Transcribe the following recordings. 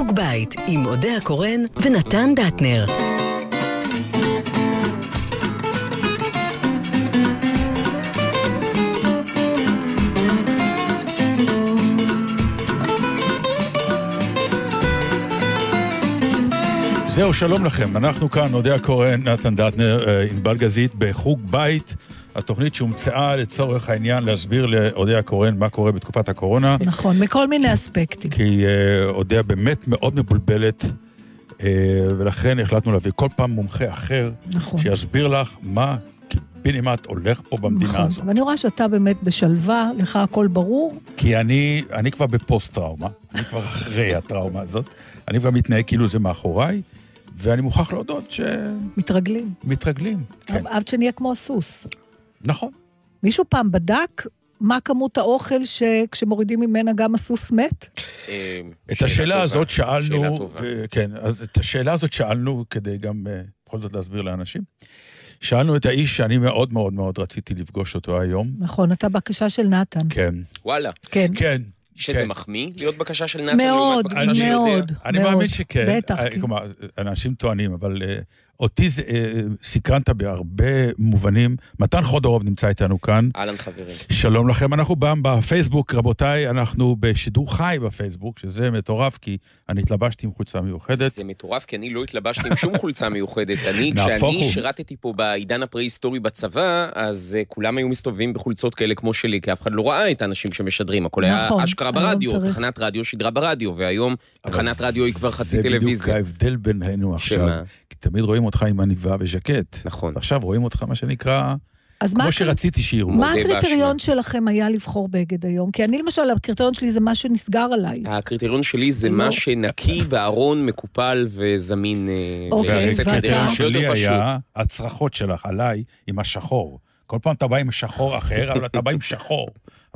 חוג בית עם אודה הקורן ונתן דטנר. זהו, שלום לכם. אנחנו כאן, אודיה קורן, נתן דטנר, אה, ענבל גזית, בחוג בית, התוכנית שהומצאה לצורך העניין להסביר לאודיה קורן מה קורה בתקופת הקורונה. נכון, מכל מיני אספקטים. כי אה, אודיה באמת מאוד מבולבלת, אה, ולכן החלטנו להביא כל פעם מומחה אחר, נכון. שיסביר לך מה קיבינימט הולך פה במדינה נכון. הזאת. ואני רואה שאתה באמת בשלווה, לך הכל ברור. כי אני, אני כבר בפוסט-טראומה, אני כבר אחרי הטראומה הזאת, אני כבר מתנהג כאילו זה מאחוריי, ואני מוכרח להודות מתרגלים. שמתרגלים. כן, עד שנהיה כמו הסוס. נכון. מישהו פעם בדק מה כמות האוכל שכשמורידים ממנה גם הסוס מת? אה, את שאלה השאלה הזאת שאלנו. אה, כן, אז את השאלה הזאת שאלנו כדי גם אה, בכל זאת להסביר לאנשים. שאלנו את האיש שאני מאוד מאוד מאוד רציתי לפגוש אותו היום. נכון, אתה בקשה של נתן. כן, וואלה, כן. כן. שזה כן. מחמיא להיות בקשה של נתן מאוד, לעומת בקשה של יודע. מאוד. אני מאוד. מאמין שכן. בטח, כן. כלומר, אנשים טוענים, אבל אותי זה, אה, סקרנת בהרבה מובנים. מתן חודורוב נמצא איתנו כאן. אהלן חברים. שלום לכם, אנחנו גם בפייסבוק, רבותיי, אנחנו בשידור חי בפייסבוק, שזה מטורף, כי אני התלבשתי עם חולצה מיוחדת. זה מטורף, כי אני לא התלבשתי עם שום חולצה מיוחדת. אני, כשאני הוא. שירתתי פה בעידן הפרה-היסטורי בצבא, אז אה, כולם היו מסתובבים בחולצות כאלה כמו שלי, כי אף אחד לא ראה את האנשים שמשדרים. הכל היה נכון, אשכרה ברדיו, צריך. תחנת רדיו שידרה ברדיו, והיום תחנת רדיו היא כבר חצי זה בדיוק טלוויזיה. ההבדל בינינו עכשיו. תמיד רואים אותך עם עניבה וז'קט. נכון. ועכשיו רואים אותך, מה שנקרא, אז מה כמו הקר- שרציתי שיראו. מה הקריטריון באשמה. שלכם היה לבחור בגד היום? כי אני למשל, הקריטריון שלי זה מה שנסגר עליי. הקריטריון שלי זה לא. מה שנקי בארון, מקופל וזמין אה, אוקיי, לצאת ואתה? לדרך. שלי. היה הצרחות שלך עליי עם השחור. כל פעם אתה בא עם שחור אחר, אבל אתה בא עם שחור.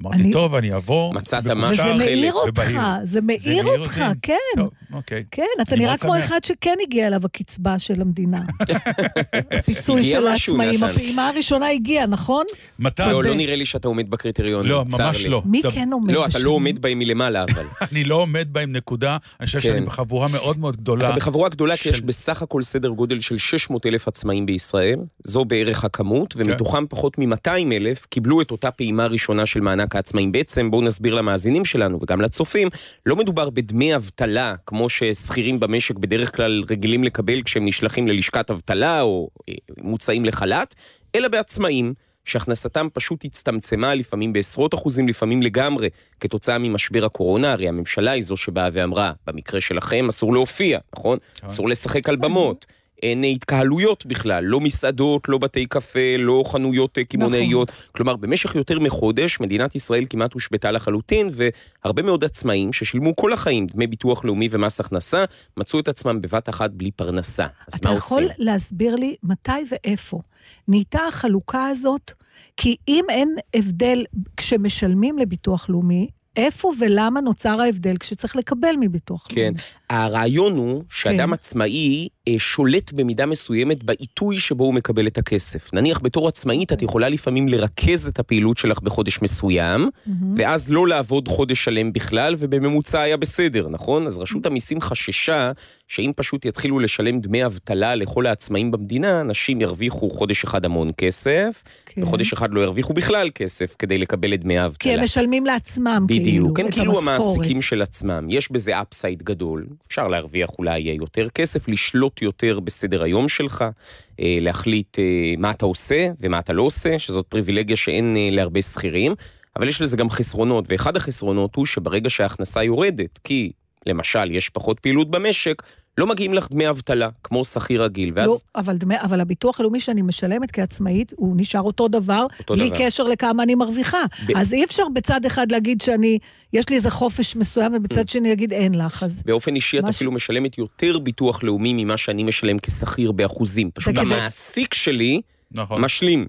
אמרתי, אני- טוב, אני אעבור. מצאת משהו וזה חלק, מאיר אותך, ובהיר. זה מאיר אותך, אותי? כן. טוב, אוקיי. כן, אתה נראה כמו. אחד שכן הגיע אליו הקצבה של המדינה. הפיצוי של העצמאים. הפעימה הראשונה הגיעה, נכון? מתן, לא, לא נראה לי שאתה עומד בקריטריון, לא, ממש. לא. מי כן עומד לא, אתה? לא עומד בהם מלמעלה, אבל. אני לא עומד בהם נקודה, אני חושב כן. שאני בחבורה מאוד מאוד גדולה. אתה בחבורה גדולה, כי יש בסך הכל סדר גודל של 600 אלף עצמאים בישראל, זו בערך הכמות, כן. ומתוכם פחות מ-200 אלף קיבלו את אותה פעימה ראשונה של מענק העצמאים. בעצם, בואו נסביר למאזינים שלנו וגם לצופים, לא מדובר בדמי אבטלה, כמו ששכירים במשק בדרך כלל רגילים לקבל כשהם נשלחים ללשכת אבטלה או אה, מוצאים לחל"ת, אלא בעצמאים. שהכנסתם פשוט הצטמצמה לפעמים בעשרות אחוזים, לפעמים לגמרי, כתוצאה ממשבר הקורונה, הרי הממשלה היא זו שבאה ואמרה, במקרה שלכם אסור להופיע, נכון? אסור לשחק על במות. אין התקהלויות בכלל, לא מסעדות, לא בתי קפה, לא חנויות אה, קמעונאיות. כלומר, במשך יותר מחודש מדינת ישראל כמעט הושבתה לחלוטין, והרבה מאוד עצמאים ששילמו כל החיים דמי ביטוח לאומי ומס הכנסה, מצאו את עצמם בבת אחת בלי פרנסה. אז אתה מה יכול עושים? להסביר לי מתי ואיפה נהייתה החלוקה הזאת? כי אם אין הבדל כשמשלמים לביטוח לאומי, איפה ולמה נוצר ההבדל כשצריך לקבל מביטוח כן. לאומי? הרעיון הוא שאדם כן. עצמאי אה, שולט במידה מסוימת בעיתוי שבו הוא מקבל את הכסף. נניח בתור עצמאית את יכולה לפעמים לרכז את הפעילות שלך בחודש מסוים, ואז לא לעבוד חודש שלם בכלל, ובממוצע היה בסדר, נכון? אז רשות המיסים חששה שאם פשוט יתחילו לשלם דמי אבטלה לכל העצמאים במדינה, אנשים ירוויחו חודש אחד המון כסף, כן. וחודש אחד לא ירוויחו בכלל כסף כדי לקבל את דמי האבטלה. כי הם משלמים לעצמם, כאילו, בדיוק, הם את כאילו המשכורת. המעסיקים של עצמם. יש בזה אפסייד גדול, אפשר להרוויח אולי יותר כסף, לשלוט יותר בסדר היום שלך, אה, להחליט אה, מה אתה עושה ומה אתה לא עושה, שזאת פריבילגיה שאין אה, להרבה שכירים, אבל יש לזה גם חסרונות, ואחד החסרונות הוא שברגע שההכנסה יורדת, כי למשל יש פחות פעילות במשק, לא מגיעים לך דמי אבטלה, כמו שכיר רגיל, ואז... לא, אבל, דמי, אבל הביטוח הלאומי שאני משלמת כעצמאית, הוא נשאר אותו דבר, אותו בלי דבר. קשר לכמה אני מרוויחה. ב- אז אי אפשר בצד אחד להגיד שאני, יש לי איזה חופש מסוים, Mm. ובצד שני להגיד אין לך. אז באופן אישי את משהו- אפילו משלמת יותר ביטוח לאומי ממה שאני משלם כשכיר באחוזים. פשוט המעסיק שלי נכון. משלים.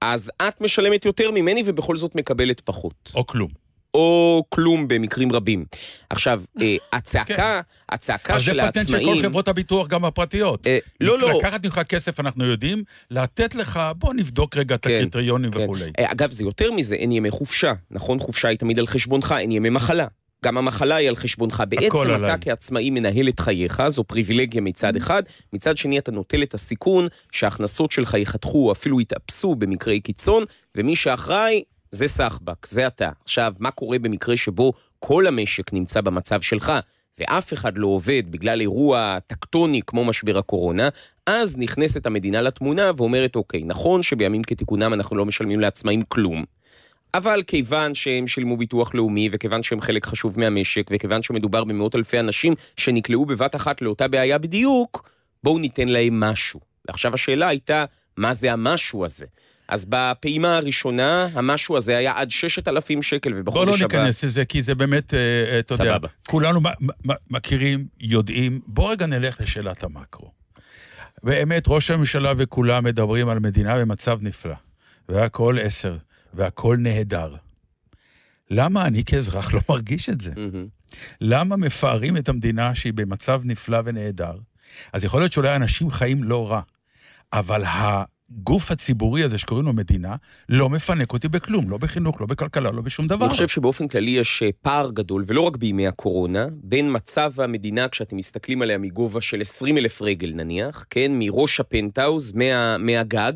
אז את משלמת יותר ממני ובכל זאת מקבלת פחות. או כלום. או כלום במקרים רבים. עכשיו, אה, הצעקה, הצעקה אז זה של פטנט של העצמאים... כל חברות הביטוח, גם הפרטיות. אה, לא, לא. לקחת ממך כסף, אנחנו יודעים, לתת לך, בוא נבדוק רגע את כן, הקריטריונים כן. וכולי. אה, אגב, זה יותר מזה, אין ימי חופשה. נכון? חופשה היא תמיד על חשבונך, אין ימי מחלה. גם המחלה היא על חשבונך. בעצם אתה. כעצמאי מנהל את חייך, זו פריבילגיה מצד אחד, מצד שני אתה נוטל את הסיכון שההכנסות שלך ייחתכו או אפילו יתאפסו במקרי קיצון, ומי שאחראי זה סחבק, זה אתה. עכשיו, מה קורה במקרה שבו כל המשק נמצא במצב שלך, ואף אחד לא עובד בגלל אירוע טקטוני כמו משבר הקורונה, אז נכנסת המדינה לתמונה ואומרת, אוקיי, נכון שבימים כתיקונם אנחנו לא משלמים לעצמאים כלום, אבל כיוון שהם שילמו ביטוח לאומי, וכיוון שהם חלק חשוב מהמשק, וכיוון שמדובר במאות אלפי אנשים שנקלעו בבת אחת לאותה בעיה בדיוק, בואו ניתן להם משהו. ועכשיו השאלה הייתה, מה זה המשהו הזה? אז בפעימה הראשונה, המשהו הזה היה עד 6,000 שקל, בוא ובחודש לא הבא... ניכנס לזה, כי זה באמת, אה, אה, אתה יודע. כולנו מכירים, יודעים. בוא רגע נלך לשאלת המקרו. באמת, ראש הממשלה וכולם מדברים על מדינה במצב נפלא, והכל עשר, והכל נהדר. למה אני כאזרח לא מרגיש את זה? מהמם. למה מפארים את המדינה שהיא במצב נפלא ונהדר? אז יכול להיות שאולי אנשים חיים לא רע, אבל הגוף הציבורי הזה שקוראים לו מדינה, לא מפנק אותי בכלום, לא בחינוך, לא בכלכלה, לא בשום דבר. אני חושב שבאופן כללי יש אה, פער גדול, ולא רק בימי הקורונה, בין מצב המדינה, כשאתם מסתכלים עליה מגובה של 20 אלף רגל נניח, כן, מראש הפנטהאוז, מה, מהגג,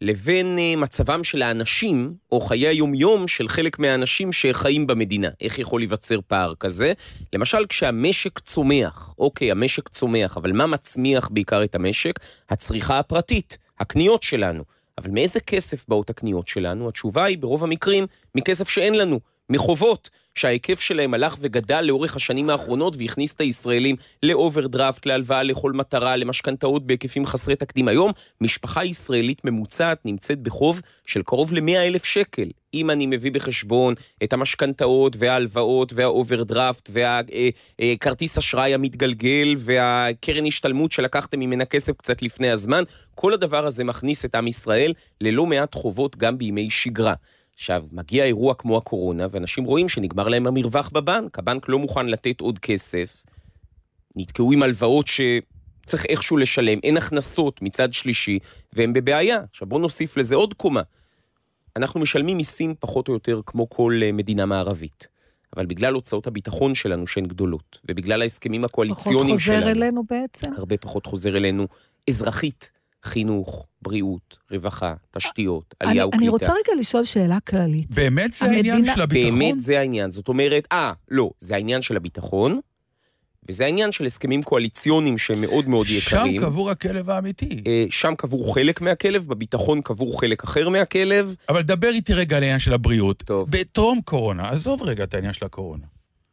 לבין אה, מצבם של האנשים, או חיי היומיום של חלק מהאנשים שחיים במדינה. איך יכול להיווצר פער כזה? למשל, כשהמשק צומח, אוקיי, המשק צומח, אבל מה מצמיח בעיקר את המשק? הצריכה הפרטית, הקניות שלנו. אבל מאיזה כסף באות הקניות שלנו? התשובה היא, ברוב המקרים, מכסף שאין לנו, מחובות, שההיקף שלהם הלך וגדל לאורך השנים האחרונות והכניס את הישראלים לאוברדרפט, להלוואה לכל מטרה, למשכנתאות בהיקפים חסרי תקדים. היום, משפחה ישראלית ממוצעת נמצאת בחוב של קרוב ל-100 אלף שקל. אם אני מביא בחשבון את המשכנתאות וההלוואות והאוברדרפט והכרטיס אשראי המתגלגל והקרן השתלמות שלקחתם ממנה כסף קצת לפני הזמן, כל הדבר הזה מכניס את עם ישראל ללא מעט חובות גם בימי שגרה. עכשיו, מגיע אירוע כמו הקורונה, ואנשים רואים שנגמר להם המרווח בבנק, הבנק לא מוכן לתת עוד כסף, נתקעו עם הלוואות שצריך איכשהו לשלם, אין הכנסות מצד שלישי, והם בבעיה. עכשיו בואו נוסיף לזה עוד קומה. אנחנו משלמים מיסים פחות או יותר כמו כל אה, מדינה מערבית. אבל בגלל הוצאות הביטחון שלנו שהן גדולות, ובגלל ההסכמים פחות הקואליציוניים שלנו, חוזר אלינו בעצם? הרבה פחות חוזר אלינו אזרחית, חינוך, בריאות, רווחה, תשתיות, אני, עלייה אני וקליטה. רוצה רגע לשאול שאלה כללית. באמת זה המדינה- העניין של הביטחון? באמת זה העניין. זאת אומרת, אה, לא, זה העניין של הביטחון, וזה העניין של הסכמים קואליציוניים שהם מאוד מאוד שם יקרים. קבור הכלב האמיתי. אה, שם קבור חלק מהכלב, בביטחון קבור חלק אחר מהכלב. אבל דבר איתי רגע על העניין של הבריאות. טוב. בטרום קורונה, עזוב רגע את העניין של הקורונה.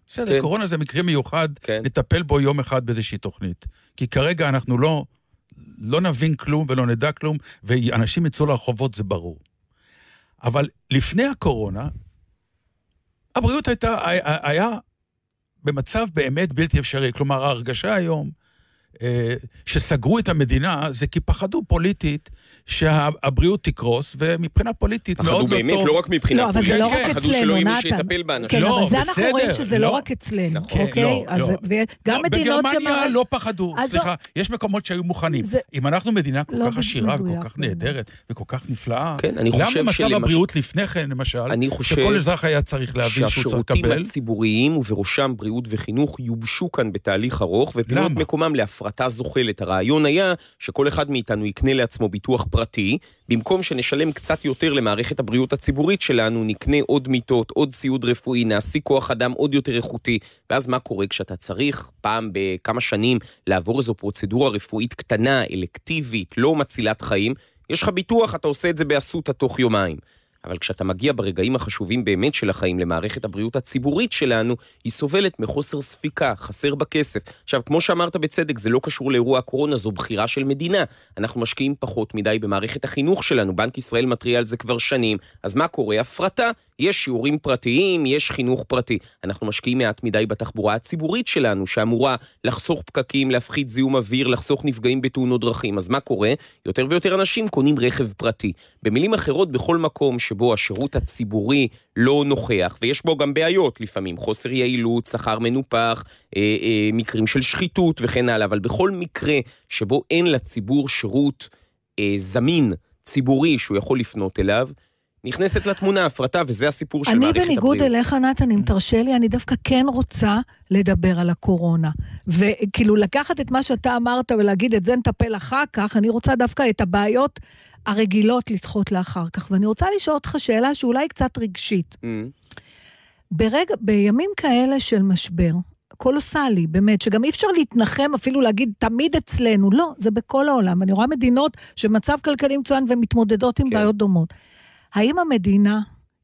בסדר, כן. קורונה זה מקרה מיוחד, כן. נטפל בו יום אחד באיזושהי תוכנית. כי כרגע אנחנו לא, לא נבין כלום ולא נדע כלום, ואנשים יצאו לרחובות, זה ברור. אבל לפני הקורונה, הבריאות הייתה, היה, היה במצב באמת בלתי אפשרי. כלומר, ההרגשה היום שסגרו את המדינה זה כי פחדו פוליטית שהבריאות תקרוס, ומבחינה פוליטית פחדו מאוד לא באמת, טוב. לא רק מבחינה לא, אבל זה לא רק כן, פחדו שלא אצלנו, יהיה מי נתן. שיטפל באנשים. כן, לא, אבל זה אנחנו רואים שזה לא לא. רק אצלנו, נכון. אוקיי? לא, לא. לא, מדינות בגרמניה שמראים... לא פחדו, סליחה, יש מקומות שהיו מוכנים. זה- אם אנחנו מדינה כל לא כך עשירה וכל כך באמת. נהדרת וכל כך נפלאה, כן, למה מצב הבריאות לפני כן, למשל, שכל אזרח היה צריך להבין שהוא צריך שהשירותים לקבל? הציבוריים, ובראשם בריאות וחינוך, יובשו כאן בתהליך ארוך, ופינו את? מקומם להפרטה זוחלת. הרעיון היה שכל אחד מאיתנו יקנה לעצמו ביטוח פרטי, במקום שנשלם קצת יותר למערכת הבריאות הציבורית שלנו, נקנה עוד מיטות, עוד ציוד רפואי, נעסיק כוח אדם עוד יותר איכותי. ואז מה קורה כשאתה צריך פעם בכמה שנים לעבור איזו פרוצדורה רפואית קטנה, אלקטיבית, לא מצילת חיים? יש לך ביטוח, אתה עושה את זה באסותא תוך יומיים. אבל כשאתה מגיע ברגעים החשובים באמת של החיים למערכת הבריאות הציבורית שלנו, היא סובלת מחוסר ספיקה, חסר בה כסף. עכשיו, כמו שאמרת בצדק, זה לא קשור לאירוע הקורונה, זו בחירה של מדינה. אנחנו משקיעים פחות מדי במערכת החינוך שלנו, בנק ישראל מתריע על זה כבר שנים. אז מה קורה? הפרטה. יש שיעורים פרטיים, יש חינוך פרטי. אנחנו משקיעים מעט מדי בתחבורה הציבורית שלנו, שאמורה לחסוך פקקים, להפחית זיהום אוויר, לחסוך נפגעים בתאונות דרכים. אז מה קורה? יותר ויותר אנשים קונים רכב פרטי. במילים אחרות, בכל מקום שבו השירות הציבורי לא נוכח, ויש בו גם בעיות לפעמים, חוסר יעילות, שכר מנופח, אה, אה, מקרים של שחיתות וכן הלאה, אבל בכל מקרה שבו אין לציבור שירות אה, זמין, ציבורי, שהוא יכול לפנות אליו, נכנסת לתמונה הפרטה, וזה הסיפור של אני מערכת הבריאות. בניגוד אליך, נתן, אם תרשה לי, אני דווקא כן רוצה לדבר על הקורונה. וכאילו, לקחת את מה שאתה אמרת ולהגיד, את זה נטפל אחר כך, אני רוצה דווקא את הבעיות הרגילות לדחות לאחר כך. ואני רוצה לשאול אותך שאלה שאולי קצת רגשית. Mm. ברגע, בימים כאלה של משבר, קולוסלי, באמת, שגם אי אפשר להתנחם, אפילו להגיד, תמיד אצלנו. לא, זה בכל העולם. אני רואה מדינות שמצב כלכלי מצוין ומתמודדות עם כן. בעיות דומות. האם המדינה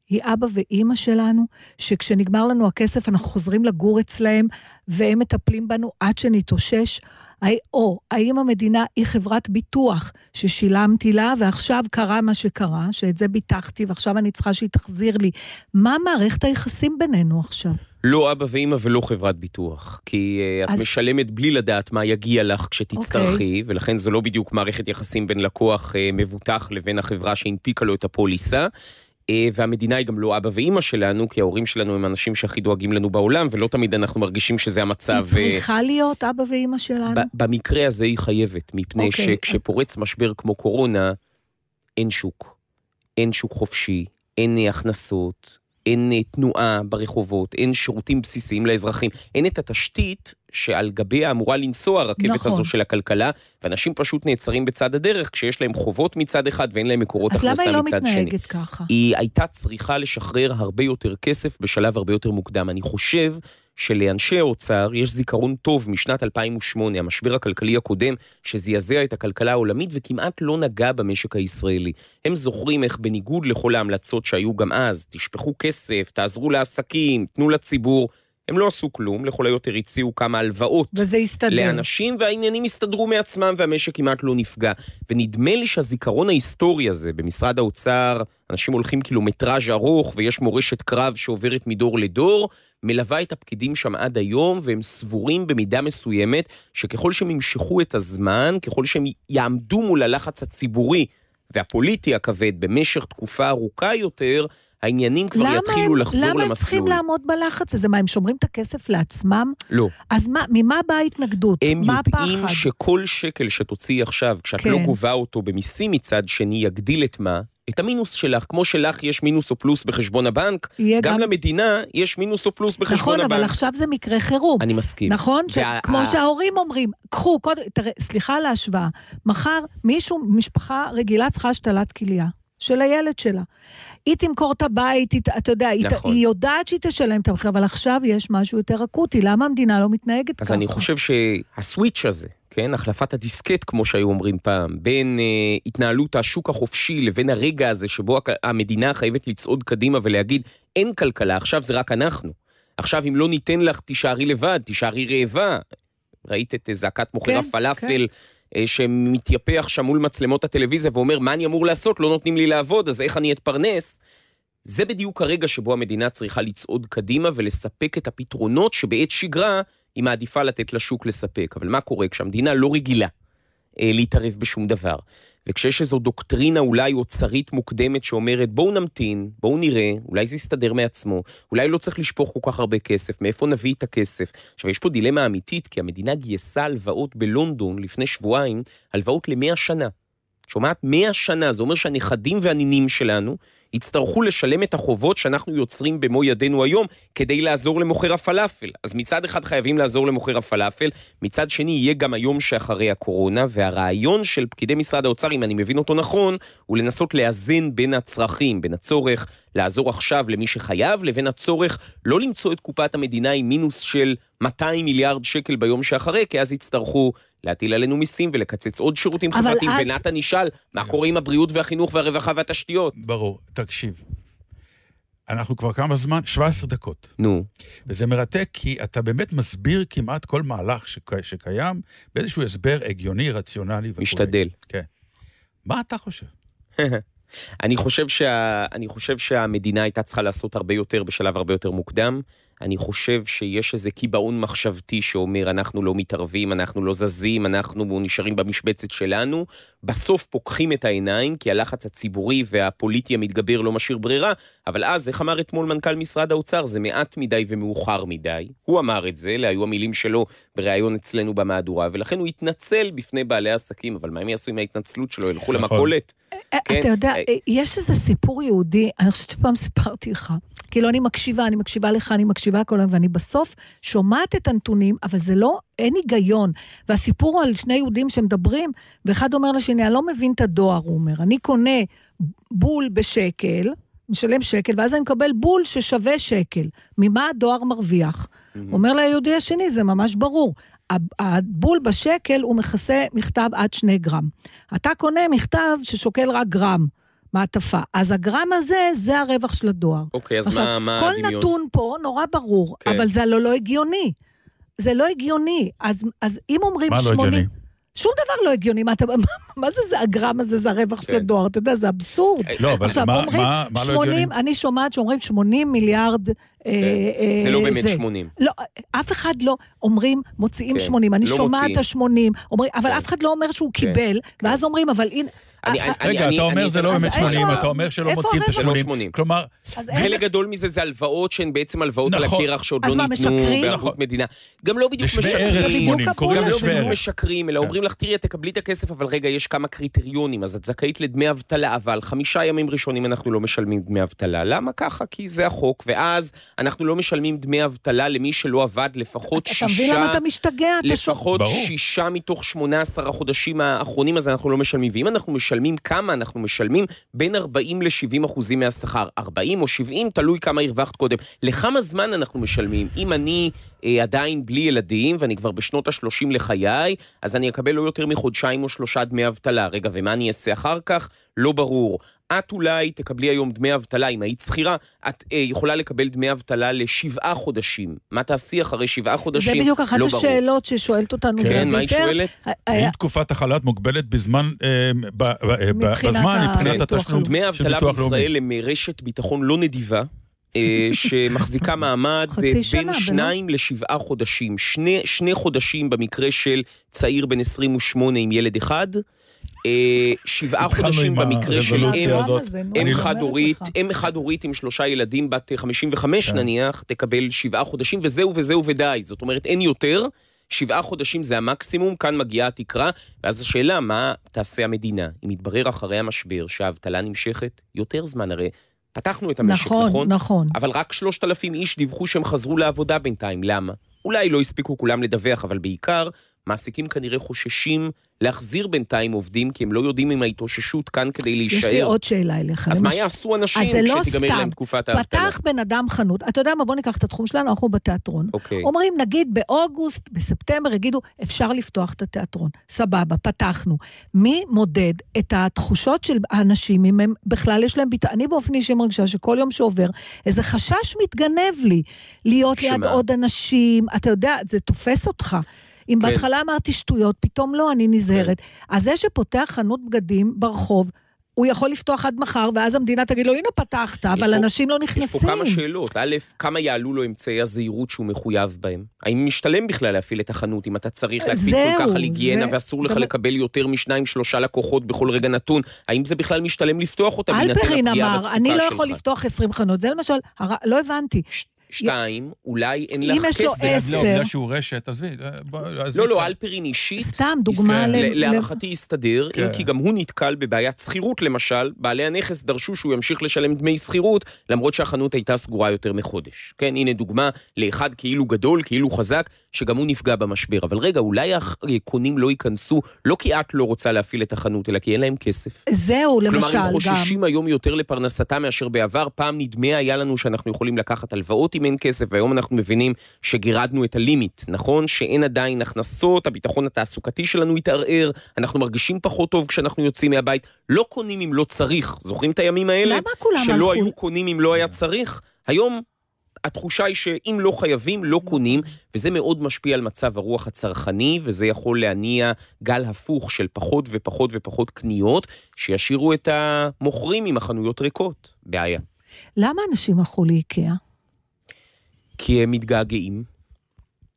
היא אבא ואימא שלנו, שכשנגמר לנו הכסף אנחנו חוזרים לגור אצלהם, והם מטפלים בנו עד שנתאושש? או האם המדינה היא חברת ביטוח ששילמתי לה, ועכשיו קרה מה שקרה, שאת זה ביטחתי, ועכשיו אני צריכה שהיא תחזיר לי. מה מערכת היחסים בינינו עכשיו? לא אבא ואימא ולא חברת ביטוח. כי uh, את אז- משלמת בלי לדעת מה יגיע לך כשתצטרכי, אוקיי. ולכן זו לא בדיוק מערכת יחסים בין לקוח uh, מבוטח לבין החברה שהנפיקה לו את הפוליסה. Uh, והמדינה היא גם לא אבא ואימא שלנו, כי ההורים שלנו הם האנשים שהכי דואגים לנו בעולם, ולא תמיד אנחנו מרגישים שזה המצב. היא צריכה להיות אבא ואימא שלנו? במקרה הזה היא חייבת, מפני אוקיי, שכשפורץ משבר כמו קורונה, אין שוק. אין שוק חופשי, אין אה, הכנסות, אין אה, תנועה ברחובות, אין שירותים בסיסיים לאזרחים, אין את התשתית שעל גביה אמורה לנסוע הרכבת נכון. הזו של הכלכלה, ואנשים פשוט נעצרים בצד הדרך כשיש להם חובות מצד אחד ואין להם מקורות אז למה הכנסה היא לא מצד שני. מתנהגת ככה? היא הייתה צריכה לשחרר הרבה יותר כסף בשלב הרבה יותר מוקדם. אני חושב שלאנשי האוצר יש זיכרון טוב משנת 2008, המשבר הכלכלי הקודם, שזעזע את הכלכלה העולמית וכמעט לא נגע במשק הישראלי. הם זוכרים איך בניגוד לכל ההמלצות שהיו גם אז, תשפכו כסף, תעזרו לעסקים, תנו לציבור, הם לא עשו כלום, לכל היותר הציעו כמה הלוואות. וזה יסתדר. לאנשים, והעניינים הסתדרו מעצמם והמשק כמעט לא נפגע. ונדמה לי שהזיכרון ההיסטורי הזה במשרד האוצר, אנשים הולכים קילומטראז' ארוך ויש מורשת קרב שעוברת מדור לדור, מלווה את הפקידים שם עד היום, והם סבורים במידה מסוימת שככל שהם ימשכו את הזמן, ככל שהם יעמדו מול הלחץ הציבורי והפוליטי הכבד במשך תקופה ארוכה יותר, העניינים כבר למה יתחילו הם- לחזור למה למסלול. הם צריכים לעמוד בלחץ הזה? מה, הם שומרים את הכסף לעצמם? לא. אז מה, ממה באה ההתנגדות? הם מה יודעים הפחד? שכל שקל שתוציאי עכשיו, כשאת כן. לא גובה אותו במיסים מצד שני, יגדיל את מה? את המינוס שלך. כמו שלך יש מינוס או פלוס בחשבון הבנק, יהיה גם למדינה יש מינוס או פלוס בחשבון נכון, הבנק. אבל עכשיו זה מקרה חירום. אני מסכים. נכון? וה- כמו שההורים אומרים, קחו, קודם, תראה, סליחה על ההשוואה, מחר מישהו, משפחה רגילה צריכה השתלת כליה. של הילד שלה. היא תמכור את הבית, היא, אתה יודע, היא, נכון. היא יודעת שהיא תשלם את המחיר, אבל עכשיו יש משהו יותר אקוטי, למה המדינה לא מתנהגת אז ככה? אני חושב שהסוויץ' הזה, כן, החלפת הדיסקט, כמו שהיו אומרים פעם, בין אה, התנהלות השוק החופשי לבין הרגע הזה שבו המדינה חייבת לצעוד קדימה ולהגיד, אין כלכלה, עכשיו זה רק אנחנו. עכשיו, אם לא ניתן לך, תישארי לבד, תישארי רעבה. ראית את אה, זעקת מוכר כן, הפלאפל, אה, שמתייפח שם מול מצלמות הטלוויזיה ואומר, מה אני אמור לעשות? לא נותנים לי לעבוד, אז איך אני אתפרנס? זה בדיוק הרגע שבו המדינה צריכה לצעוד קדימה ולספק את הפתרונות שבעת שגרה היא מעדיפה לתת לשוק לספק. אבל מה קורה כשהמדינה לא רגילה אה, להתערב בשום דבר? וכשיש איזו דוקטרינה אולי אוצרית מוקדמת שאומרת בואו נמתין, בואו נראה, אולי זה יסתדר מעצמו, אולי לא צריך לשפוך כל כך הרבה כסף, מאיפה נביא את הכסף? עכשיו, יש פה דילמה אמיתית, כי המדינה גייסה הלוואות בלונדון לפני שבועיים, הלוואות למאה שנה. שומעת? מאה שנה, זה אומר שהנכדים והנינים שלנו יצטרכו לשלם את החובות שאנחנו יוצרים במו ידינו היום כדי לעזור למוכר הפלאפל. אז מצד אחד חייבים לעזור למוכר הפלאפל, מצד שני יהיה גם היום שאחרי הקורונה, והרעיון של פקידי משרד האוצר, אם אני מבין אותו נכון, הוא לנסות לאזן בין הצרכים, בין הצורך לעזור עכשיו למי שחייב, לבין הצורך לא למצוא את קופת המדינה עם מינוס של 200 מיליארד שקל ביום שאחרי, כי אז יצטרכו להטיל עלינו מיסים ולקצץ עוד שירותים חברתיים. אז- ונתן ישאל, מה קורה עם הבריאות והחינוך והרווחה והתשתיות? ברור, תקשיב. אנחנו כבר כמה זמן? 17 דקות. נו, וזה מרתק כי אתה באמת מסביר כמעט כל מהלך שק... שקיים באיזשהו הסבר הגיוני, רציונלי וכו'. משתדל. כן. מה אתה חושב? אני חושב, שה... אני חושב שהמדינה הייתה צריכה לעשות הרבה יותר בשלב הרבה יותר מוקדם. אני חושב שיש איזה קיבעון מחשבתי שאומר, אנחנו לא מתערבים, אנחנו לא זזים, אנחנו נשארים במשבצת שלנו. בסוף פוקחים את העיניים, כי הלחץ הציבורי והפוליטי המתגבר לא משאיר ברירה, אבל אז, איך אמר אתמול מנכ"ל משרד האוצר, זה מעט מדי ומאוחר מדי. הוא אמר את זה, אלה היו המילים שלו בריאיון אצלנו במהדורה, ולכן הוא התנצל בפני בעלי עסקים, אבל מה הם יעשו עם ההתנצלות שלו? ילכו נכון. למכולת? כן. אתה יודע, אה, יש איזה סיפור יהודי, אני חושבת שפעם סיפרתי לך. כאילו, אני מקשיבה, אני מקשיבה לך, אני מקשיבה כל היום, ואני בסוף שומעת את הנתונים, אבל זה לא, אין היגיון. והסיפור הוא על שני יהודים שמדברים, ואחד אומר לשני, אני לא מבין את הדואר, הוא אומר. אני קונה בול בשקל, משלם שקל, ואז אני מקבל בול ששווה שקל. ממה הדואר מרוויח? אומר ליהודי השני, זה ממש ברור. הב- הבול בשקל הוא מכסה מכתב עד שני גרם. אתה קונה מכתב ששוקל רק גרם, מעטפה. אז הגרם הזה, זה הרווח של הדואר. אוקיי, אז עכשיו, מה מה כל הדמיון? נתון פה נורא ברור, כן. אבל זה לא, לא הגיוני. זה לא הגיוני. אז, אז אם אומרים מה לא 80... הגיוני? שום דבר לא הגיוני, מה, אתה, מה, מה זה, זה הגרם הזה, זה הרווח של כן. הדואר, אתה יודע, זה אבסורד. לא, אבל עכשיו, מה- אומרים מה- מה לא 80, הגיוני? אני שומעת שאומרים 80 מיליארד... אה, אה, זה לא באמת 80. לא, אף אחד לא, אומרים, מוציאים כן, 80, אני לא שומעת מוציאים. ה-80, אומרים, אבל כן. אף אחד לא אומר שהוא כן, קיבל, ואז אומרים, אבל הנה... אני- אה, אני- רגע, אתה אומר אני זה לא באמת אז איפה- 80, אתה אומר שלא מוציאים את הרווח? ה-80. זה לא 80. כלומר, חלק גדול מזה זה הלוואות שהן בעצם הלוואות על נכון. הקרח שעוד לא ניתנו? בערבות נכון. מדינה. גם לא בדיוק זה שווה משקרים. ערך בדיוק 80, קוראים הפעולה לזה גם לא ערך. משקרים, אלא כן. אומרים לך, תראי, את תקבלי את הכסף, אבל רגע, יש כמה קריטריונים, אז את זכאית לדמי אבטלה, אבל חמישה ימים ראשונים אנחנו לא משלמים דמי אבטלה. למה ככה? כי זה החוק, ואז אנחנו לא משלמים דמי אבטלה למי שלא עבד לפחות אתה שישה... מבין למה אתה משתגע? אתה לפחות. שישה מתוך 18 החודשים האחרונים, אז אנחנו לא משלמים. ואם אנחנו משלמים כמה, אנחנו משלמים בין 40 ל-70 אחוזים מהשכר. 40 או 70, תלוי כמה הרווחת קודם. לכמה זמן אנחנו משלמים? אם אני אה, עדיין בלי ילדים, ואני כבר בשנות ה-30 לחיי, אז אני אקבל לא יותר מחודשיים או שלושה דמי אבטלה. רגע, ומה אני אעשה אחר כך? לא ברור. את אולי תקבלי היום דמי אבטלה, אם היית שכירה, את אה, יכולה לקבל דמי אבטלה לשבעה חודשים. מה תעשי אחרי שבעה חודשים? זה בדיוק אחת לא ברור. השאלות ששואלת אותנו כן, זהבית מה היא. שואלת? אה, האם תקופת החל"ת מוגבלת בזמן, אה, ב- ב- אה, ב- מבחינת בזמן, מבחינת ביטוח התשלום דמי של האבטלה ביטוח לאומי? בישראל הם רשת ביטחון לא נדיבה. אה, שמחזיקה מעמד אה, בין שנה, שניים לשבעה חודשים. שני, שני חודשים במקרה של צעיר בן 28 עם ילד אחד, אה, שבעה התחלנו חודשים במקרה של אם, נו, אם אני חד אומרת הורית, לך. אם חד הורית עם שלושה ילדים בת 55 כן. נניח, תקבל שבעה חודשים, וזהו וזהו ודי. זאת אומרת, אין יותר. שבעה חודשים זה המקסימום, כאן מגיעה התקרה, ואז השאלה, מה תעשה המדינה? אם יתברר אחרי המשבר שהאבטלה נמשכת יותר זמן, הרי פתחנו את המשק, נכון? נכון, נכון. אבל רק 3,000 איש דיווחו שהם חזרו לעבודה בינתיים, למה? אולי לא הספיקו כולם לדווח, אבל בעיקר, מעסיקים כנראה חוששים להחזיר בינתיים עובדים, כי הם לא יודעים אם ההתאוששות כאן כדי להישאר. יש לי עוד שאלה אליך. אז מה למשל- יעשו אנשים לא כשתיגמר סתם. להם תקופת האבטלה? פתח בן אדם חנות, אתה יודע מה, בוא ניקח את התחום שלנו, אנחנו בתיאטרון. אוקיי. אומרים, נגיד באוגוסט, בספטמבר, יגידו, אפשר לפתוח את התיאטרון. סבבה, פתחנו. מי מודד את התחושות של האנשים, אם הם בכלל יש להם ביטחון? אני באופן אישי מרגישה שכל יום שעובר, איזה חשש מתגנב לי, להיות ליד שמה? עוד אנשים, אתה יודע, זה תופס אותך. אם כן. בהתחלה אמרתי שטויות, פתאום לא, אני נזהרת. אז זה שפותח חנות בגדים ברחוב, הוא יכול לפתוח עד מחר, ואז המדינה תגיד לו, הנה פתחת, אבל פה- אנשים לא יש נכנסים. פה כמה שאלות. א', כמה יעלו לו אמצעי הזהירות שהוא מחויב בהם? האם משתלם בכלל להפעיל את החנות אם אתה צריך להקפיד כל כך על היגיינה זה- ואסור זה לך לקבל יותר משניים, שלושה לקוחות בכל רגע נתון? האם זה בכלל משתלם לפתוח אותה אלפרין אמר, אני לא יכול שלך? לפתוח 20 חנות. זה למשל, הר... לא הבנתי. שתיים, אולי אין אם לך יש לו כסף. עשר- לא, בגלל שהוא רשת, עזבי. לא, לא. אלפרין אישית. סתם, דוגמה כן. ל... להערכתי יסתדר, כן. אם כי גם הוא נתקל בבעיית שכירות למשל, בעלי הנכס דרשו שהוא ימשיך לשלם דמי שכירות, למרות שהחנות הייתה סגורה יותר מחודש. כן, הנה דוגמה לאחד כאילו גדול, כאילו חזק, שגם הוא נפגע במשבר. אבל רגע, אולי הקונים לא ייכנסו, לא כי את לא רוצה להפעיל את החנות, אלא כי אין להם כסף. זהו, למשל, כלומר, הם גם. חוששים היום יותר לפרנסתם מאשר בעבר. פעם נדמה היה לנו שאנחנו יכולים לקחת הלוואות אם אין כסף, והיום אנחנו מבינים שגירדנו את הלימיט, נכון? שאין עדיין הכנסות, הביטחון התעסוקתי שלנו התערער, אנחנו מרגישים פחות טוב כשאנחנו יוצאים מהבית. לא קונים אם לא צריך. זוכרים את הימים האלה? למה כולם שלא הלכו? היו קונים אם לא היה צריך? היום... התחושה היא שאם לא חייבים, לא קונים, וזה מאוד משפיע על מצב הרוח הצרכני, וזה יכול להניע גל הפוך של פחות ופחות ופחות קניות, שישאירו את המוכרים עם החנויות ריקות. בעיה. למה אנשים הלכו לאיקאה? כי הם מתגעגעים.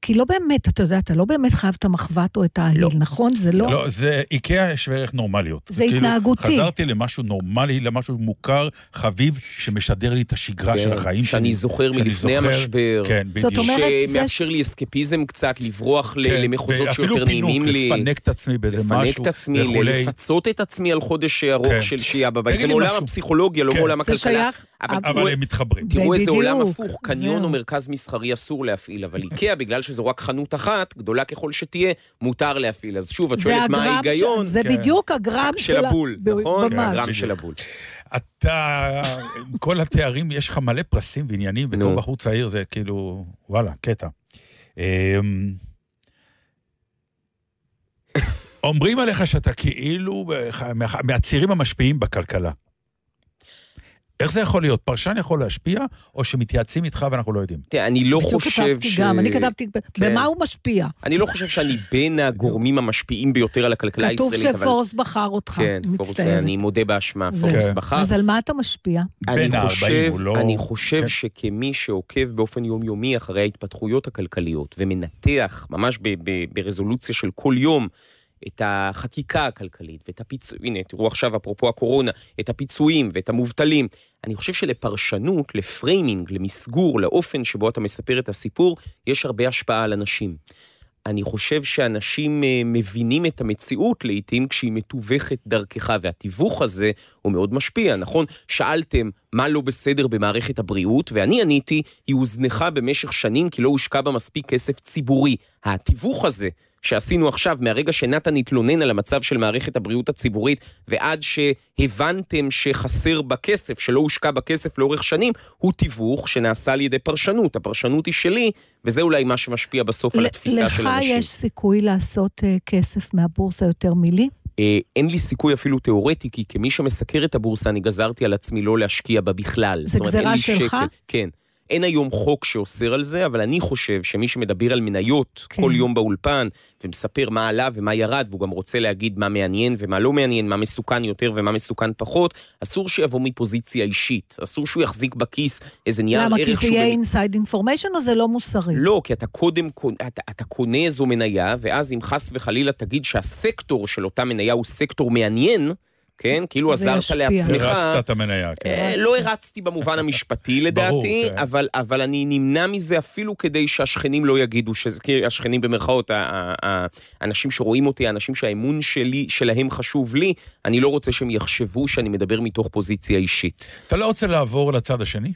כי לא באמת, אתה יודע, אתה לא באמת חייב את המחבת או את ההיל, לא. נכון? זה לא... לא, זה איקאה שווה ערך נורמליות. זה התנהגותי. כאילו, חזרתי למשהו נורמלי, למשהו מוכר, חביב, שמשדר לי את השגרה של החיים שלי. כן, שאני זוכר שאני מלפני זוכר- המשבר. כן, זאת בדיוק. אומרת, זה- שמאפשר לי אסקפיזם קצת, לברוח כן, למחוזות שיותר נעימים לי. לפנק את עצמי באיזה משהו לפנק את עצמי, וכולי. לפצות את עצמי על חודש ארוך כן. של שהייה בבית. זה מעולם. הפסיכולוגיה, לא כן. מעולם זה הכלכלה. שייך, אבל אבל- אבל הם מתחברים. תראו איזה עולם הפוך, קניון. או מרכז מסחרי אסור להפעיל, אבל איקאה, בגלל שזו רק חנות אחת, גדולה ככל שתהיה, מותר להפעיל. אז שוב, את זה שואלת מה ההיגיון של- זה כן. בדיוק הגרם של הבול, ב- נכון? ממש. הגרם. של הבול. אתה, עם כל התארים, יש לך מלא פרסים ועניינים. בתור בחור צעיר זה כאילו, וואלה, קטע. אמ, אומרים עליך שאתה כאילו מה- מהצעירים המשפיעים בכלכלה. איך זה יכול להיות? פרשן יכול להשפיע, או שמתייעצים איתך ואנחנו לא יודעים? תראה, אני לא בדיוק חושב כתבתי ש... גם, אני כתבתי, כן. במה הוא משפיע? אני לא חושב שאני בין הגורמים המשפיעים ביותר על הכלכלה כתוב הישראלית, אבל... שפורס בחר אותך, כן, פורס. אני מודה באשמה. פורס. בחר. אז על מה אתה משפיע? בין אני ה-40 חושב, הוא לא... אני חושב כן. שכמי שעוקב באופן יומיומי אחרי ההתפתחויות הכלכליות ומנתח ממש ב- ב- ברזולוציה של כל יום את החקיקה הכלכלית ואת הפיצויים, הנה תראו עכשיו אפרופו הקורונה, את הפיצויים ואת המובטלים, אני חושב שלפרשנות, לפריימינג, למסגור, לאופן שבו אתה מספר את הסיפור, יש הרבה השפעה על אנשים. אני חושב שאנשים אה, מבינים את המציאות לעתים כשהיא מתווכת דרכך, והתיווך הזה הוא מאוד משפיע, נכון? שאלתם מה לא בסדר במערכת הבריאות, ואני עניתי, היא הוזנחה במשך שנים כי לא הושקע בה מספיק כסף ציבורי. התיווך הזה שעשינו עכשיו, מהרגע שנתן התלונן על המצב של מערכת הבריאות הציבורית, ועד שהבנתם שחסר בה כסף, שלא הושקע בה כסף לאורך שנים, הוא תיווך שנעשה על ידי פרשנות. הפרשנות היא שלי, וזה אולי מה שמשפיע בסוף על התפיסה של אנשים. לך יש סיכוי לעשות אה, כסף מהבורסה יותר מלי? אה, אין לי סיכוי אפילו תיאורטי, כי כמי שמסקר את הבורסה, אני גזרתי על עצמי לא להשקיע בה בכלל. זה לי שלך? שקל. כן. אין היום חוק שאוסר על זה, אבל אני חושב שמי שמדבר על מניות כן. כל יום באולפן, ומספר מה עלה ומה ירד, והוא גם רוצה להגיד מה מעניין ומה לא מעניין, מה מסוכן יותר ומה מסוכן פחות, אסור שיבוא מפוזיציה אישית. אסור שהוא יחזיק בכיס איזה נייר למה? ערך כי זה שהוא... יהיה inside information או זה לא מוסרי? לא, כי אתה קודם, אתה, אתה קונה איזו מניה, ואז אם חס וחלילה תגיד שהסקטור של אותה מניה הוא סקטור מעניין, כן? כאילו עזרת ישפיע. לעצמך. הרצת את המניה, כן. אה, לא הרצתי במובן המשפטי לדעתי, כן. אבל, אבל אני נמנע מזה אפילו כדי שהשכנים לא יגידו, שזה, כי השכנים במרכאות, האנשים שרואים אותי, האנשים שהאמון שלי, שלהם חשוב לי, אני לא רוצה שהם יחשבו שאני מדבר מתוך פוזיציה אישית. אתה לא רוצה לעבור לצד השני?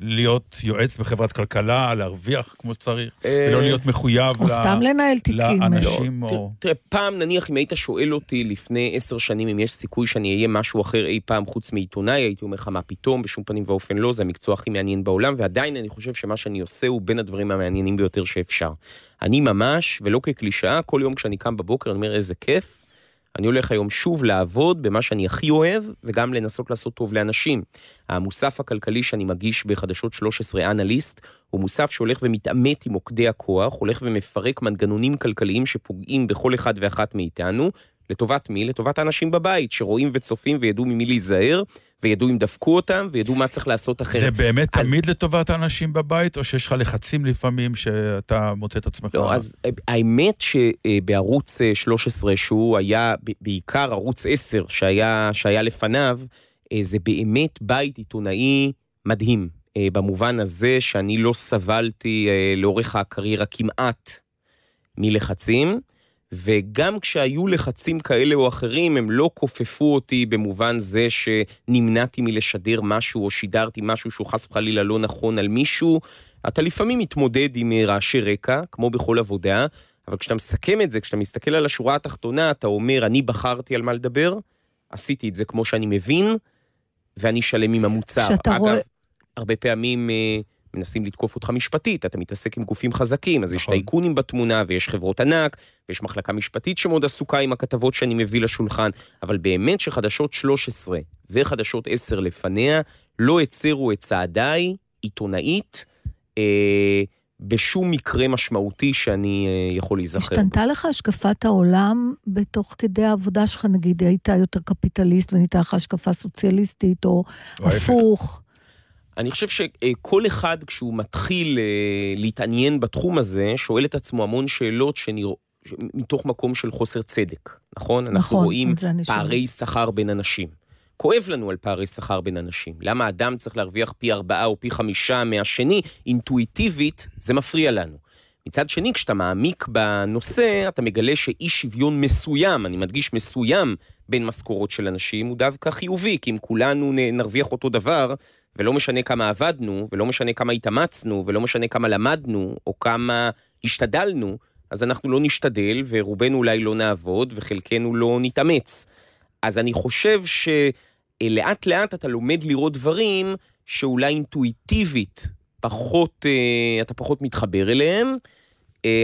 להיות יועץ בחברת כלכלה, להרוויח כמו שצריך, אה, ולא להיות מחויב או סתם לנהל תיקים. אה, לאנשים, או... תראה, פעם נניח אם היית שואל אותי לפני עשר שנים אם יש סיכוי שאני אהיה משהו אחר אי פעם חוץ מעיתונאי, הייתי אומר לך מה פתאום, בשום פנים ואופן לא, זה המקצוע הכי מעניין בעולם, ועדיין אני חושב שמה שאני עושה הוא בין הדברים המעניינים ביותר שאפשר. אני ממש, ולא כקלישאה, כל יום כשאני קם בבוקר אני אומר איזה כיף, אני הולך היום שוב לעבוד במה שאני הכי אוהב, וגם לנסות לעשות טוב לאנשים. המוסף הכלכלי שאני מגיש בחדשות 13 אנליסט, הוא מוסף שהולך ומתעמת עם מוקדי הכוח, הולך ומפרק מנגנונים כלכליים שפוגעים בכל אחד ואחת מאיתנו. לטובת מי? לטובת האנשים בבית, שרואים וצופים וידעו ממי להיזהר, וידעו אם דפקו אותם, וידעו מה צריך לעשות אחרת. זה באמת אז- תמיד לטובת האנשים בבית, או שיש לך לחצים לפעמים שאתה מוצא את עצמך? לא, אז אה, האמת שבערוץ אה, 13, שהוא היה בעיקר ערוץ 10 שהיה, שהיה לפניו, אה, זה באמת בית עיתונאי מדהים. אה, במובן הזה שאני לא סבלתי אה, לאורך הקריירה כמעט מלחצים, וגם כשהיו לחצים כאלה או אחרים, הם לא כופפו אותי במובן זה שנמנעתי מלשדר משהו או שידרתי משהו שהוא חס וחלילה לא נכון על מישהו. אתה לפעמים מתמודד עם אה, רעשי רקע, כמו בכל עבודה, אבל כשאתה מסכם את זה, כשאתה מסתכל על השורה התחתונה, אתה אומר, אני בחרתי על מה לדבר, עשיתי את זה כמו שאני מבין, ואני שלם עם המוצר. אגב, רואה- הרבה פעמים אה, מנסים לתקוף אותך משפטית, אתה מתעסק עם גופים חזקים, אז יש נכון. טייקונים בתמונה, ויש חברות ענק, ויש מחלקה משפטית שמאוד עסוקה עם הכתבות שאני מביא לשולחן, אבל באמת שחדשות 13 וחדשות 10 לפניה לא הצרו את צעדיי, עיתונאית, אה, בשום מקרה משמעותי שאני אה, יכול להיזכר. בו. השתנתה לך השקפת העולם בתוך כדי העבודה שלך, נגיד, היית יותר קפיטליסט ונהייתה לך השקפה סוציאליסטית, או או ההפך. הפוך. אני חושב שכל אחד, כשהוא מתחיל אה, להתעניין בתחום הזה, שואל את עצמו המון שאלות שנראות... מתוך מקום של חוסר צדק, נכון? אנחנו נכון, רואים אני שואלת. פערי שכר בין אנשים. כואב לנו על פערי שכר בין אנשים. למה אדם צריך להרוויח פי ארבעה או פי חמישה מהשני, אינטואיטיבית, זה מפריע לנו. מצד שני, כשאתה מעמיק בנושא, אתה מגלה שאי שוויון מסוים, אני מדגיש מסוים, בין משכורות של אנשים, הוא דווקא חיובי, כי אם כולנו נרוויח אותו דבר, ולא משנה כמה עבדנו, ולא משנה כמה התאמצנו, ולא משנה כמה למדנו, או כמה השתדלנו, אז אנחנו לא נשתדל, ורובנו אולי לא נעבוד, וחלקנו לא נתאמץ. אז אני חושב שלאט לאט אתה לומד לראות דברים שאולי אינטואיטיבית פחות, אה, אתה פחות מתחבר אליהם,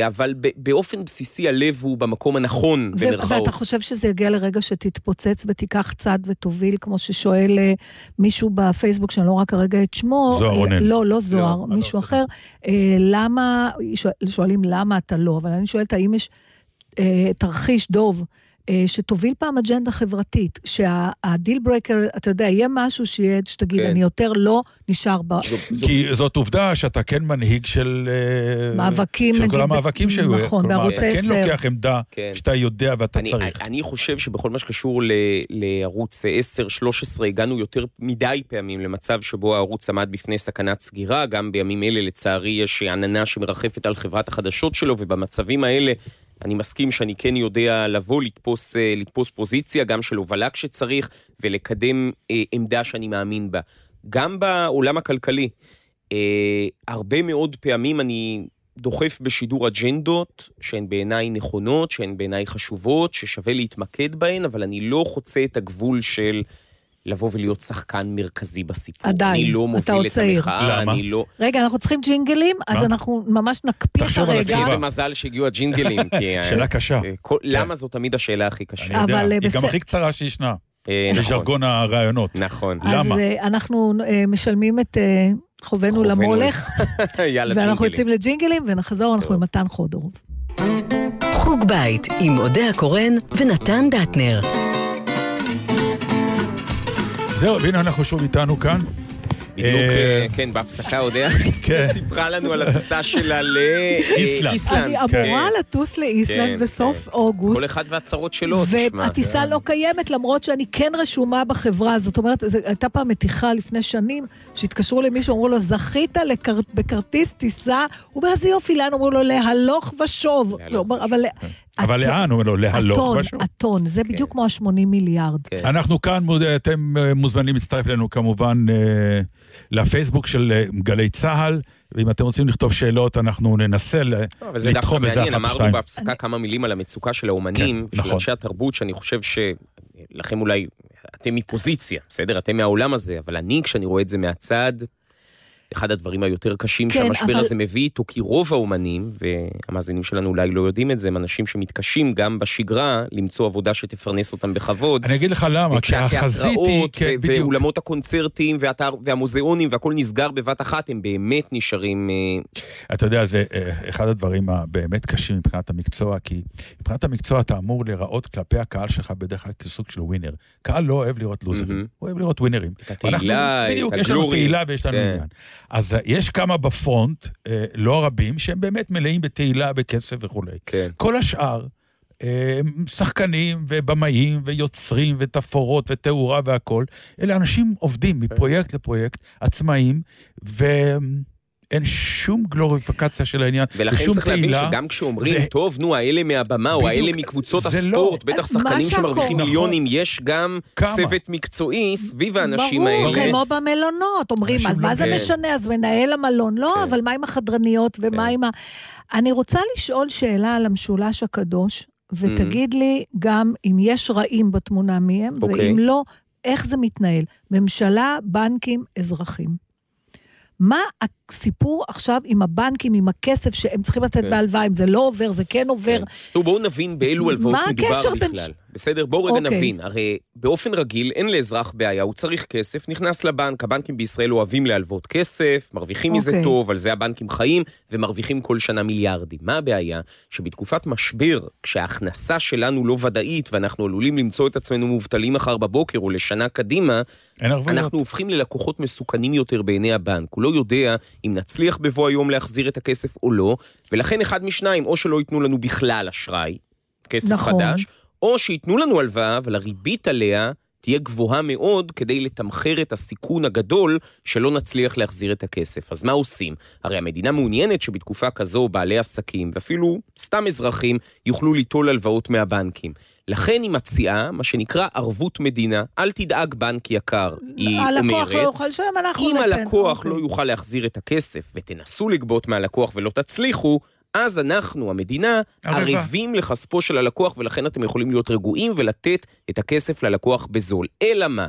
אבל ב- באופן בסיסי הלב הוא במקום הנכון, ו- במרכאות. ואתה חושב שזה יגיע לרגע שתתפוצץ ותיקח צד ותוביל, כמו ששואל אה, מישהו בפייסבוק, שאני לא רואה כרגע את שמו. זוהר אה, רונן. לא, לא זוהר, לא, מישהו לא, אחר. אה, למה, שואל- שואלים למה אתה לא, אבל אני שואלת האם יש אה, תרחיש, דוב, אה, שתוביל פעם אג'נדה חברתית, שהדיל ברקר, אתה יודע, יהיה משהו שיהיה, שתגיד, כן. אני יותר לא נשאר ב... זו- זו- כי זאת עובדה שאתה כן מנהיג של... אה, מאבקים, של נגיד, כל המאבקים שהיו. נכון, כלומר, בערוץ אתה כן 10. לוקח עמדה כן. שאתה יודע ואתה אני, צריך. אני חושב שבכל מה שקשור ל, לערוץ 10-13, הגענו יותר מדי פעמים למצב שבו הערוץ עמד בפני סכנת סגירה. גם בימים אלה, לצערי, יש עננה שמרחפת על חברת החדשות שלו, ובמצבים האלה... אני מסכים שאני כן יודע לבוא, לתפוס, אה, לתפוס פוזיציה, גם של הובלה כשצריך, ולקדם אה, עמדה שאני מאמין בה. גם בעולם הכלכלי, אה, הרבה מאוד פעמים אני דוחף בשידור אג'נדות שהן בעיניי נכונות, שהן בעיניי חשובות, ששווה להתמקד בהן, אבל אני לא חוצה את הגבול של לבוא ולהיות שחקן מרכזי בסיפור. עדיין, אני לא אתה מוביל עוד את צעיר. המחאה, למה? אני לא... רגע, אנחנו צריכים ג'ינגלים, אז מה? אנחנו ממש נקפיא את תחשוב על הרגע. התשובה. איזה מזל שהגיעו הג'ינגלים, כי... שאלה קשה. אה, כל- למה זו תמיד השאלה הכי קשה? אני יודע, אבל, אה, היא גם. הכי קצרה שישנה, אה, נכון, בז'רגון הראיונות. נכון. למה? אז אה, אנחנו אה, משלמים את אה, חובנו. למולך, יאללה, ואנחנו ג'ינגלים. יוצאים לג'ינגלים, ונחזור, אנחנו. עם מתן חודורוב. חוג בית עם אודה הקורן ונתן דטנר. זהו, והנה אנחנו שוב איתנו כאן. בדיוק, אה, אה, כן, בהפסקה אודיה כן. סיפרה לנו על הטיסה שלה איסלנד. לאיסלנד. אני כן. אמורה לטוס לאיסלנד כן, בסוף כן. אוגוסט. כל אחד והצרות שלו, תשמע. והטיסה לא קיימת, למרות שאני כן רשומה בחברה הזאת. זאת אומרת, הייתה פעם מתיחה לפני שנים, שהתקשרו למישהו, אמרו לו, זכית. בכרטיס טיסה? הוא אומר, איזה יופי, לאן? אמרו לו, להלוך ושוב. כלומר, אבל... אבל לאן? הוא אומר לו, להלוך ושוב. הטון, זה בדיוק כמו ה-80 מיליארד. כן. אנחנו כאן, אתם אה, מוזמנים להצטרף אלינו כמובן אה, לפייסבוק של אה, גלי צה"ל, ואם אתם רוצים לכתוב שאלות, אנחנו ננסה ל- אבל זה דווקא לתחום איזה מעניין, אחת או אמרנו שתיים. בהפסקה כמה מילים על המצוקה של האומנים, כן, ושל נכון. אנשי התרבות, שאני חושב שלכם אולי, אתם מפוזיציה, בסדר? אתם מהעולם הזה, אבל אני, כשאני רואה את זה מהצד, אחד הדברים היותר קשים כן, שהמשבר אבל- הזה מביא איתו, כי רוב האומנים, והמאזינים שלנו אולי לא יודעים את זה, הם אנשים שמתקשים גם בשגרה למצוא עבודה שתפרנס אותם בכבוד. אני אגיד לך למה, כי החזית היא, וכשהתיאטראות כן, ו- בדיוק. ואולמות הקונצרטים והתא- והמוזיאונים והכל נסגר בבת אחת, הם באמת נשארים... אה, אתה יודע, זה אה, אחד הדברים הבאמת קשים מבחינת המקצוע, כי מבחינת המקצוע אתה אמור להיראות כלפי הקהל שלך בדרך כלל כסוג של ווינר. קהל לא אוהב לראות לוזרים. הוא אוהב לראות ווינרים. את התהילה, ואנחנו- בדיוק, את יש לנו. תהילה ויש לנו כן. עניין. אז יש כמה בפרונט, אה, לא רבים, שהם באמת מלאים בתהילה, בכסף וכולי. כן. כל השאר, אה, שחקנים ובמאים ויוצרים ותפאורות ותאורה והכול, אלה אנשים עובדים מפרויקט לפרויקט, עצמאיים, ואין שום גלוריפיקציה של העניין, ולכן צריך להבין. שגם כשאומרים, ו- טוב, נו, האלה מהבמה, או בדיוק, האלה מקבוצות זה הספורט, לא- בטח שחקנים שמרוויחים נכון. מיליונים, יש גם כמה? צוות מקצועי סביב האנשים ברור, האלה. כמו במלונות, אומרים, אז לא- מה זה כן. משנה? אז מנהל המלון. לא, כן. אבל מה עם החדרניות ומה כן. עם ה... אני רוצה לשאול שאלה על המשולש הקדוש, ותגיד לי גם אם יש רעים בתמונה מי הם, אוקיי. ואם לא, איך זה מתנהל. ממשלה, בנקים, אזרחים. מה סיפור עכשיו עם הבנקים, עם הכסף שהם צריכים לתת כן. בהלוואה, אם זה לא עובר, זה כן עובר. כן. תראו, בואו נבין באילו הלוואות מה מדובר הקשר בין בכלל. ש- בסדר? בואו רגע אוקיי. נבין. הרי באופן רגיל אין לאזרח בעיה, הוא צריך כסף, נכנס לבנק, הבנקים בישראל אוהבים להלוות כסף, מרוויחים מזה אוקיי. טוב, על זה הבנקים חיים, ומרוויחים כל שנה מיליארדים. מה הבעיה? שבתקופת משבר, כשההכנסה שלנו לא ודאית, ואנחנו עלולים למצוא את עצמנו מובטלים מחר בבוקר או לשנה קדימה. אנחנו הופכים ללקוחות מסוכנים יותר בעיני הבנק. הוא לא יודע אם נצליח בבוא היום להחזיר את הכסף או לא, ולכן אחד משניים, או שלא ייתנו לנו בכלל אשראי, כסף נכון. חדש, או שייתנו לנו הלוואה, אבל הריבית עליה תהיה גבוהה מאוד כדי לתמחר את הסיכון הגדול שלא נצליח להחזיר את הכסף. אז מה עושים? הרי המדינה מעוניינת שבתקופה כזו בעלי עסקים, ואפילו סתם אזרחים, יוכלו ליטול הלוואות מהבנקים. לכן היא מציעה מה שנקרא ערבות מדינה. אל תדאג בנק יקר, היא הלקוח אומרת. לא יוכל לשלם, אנחנו אם ניתן. הלקוח אוקיי. לא יוכל להחזיר את הכסף ותנסו לגבות מהלקוח ולא תצליחו, אז אנחנו, המדינה. ערבים לכספו של הלקוח, ולכן אתם יכולים להיות רגועים ולתת את הכסף ללקוח בזול. אלא מה?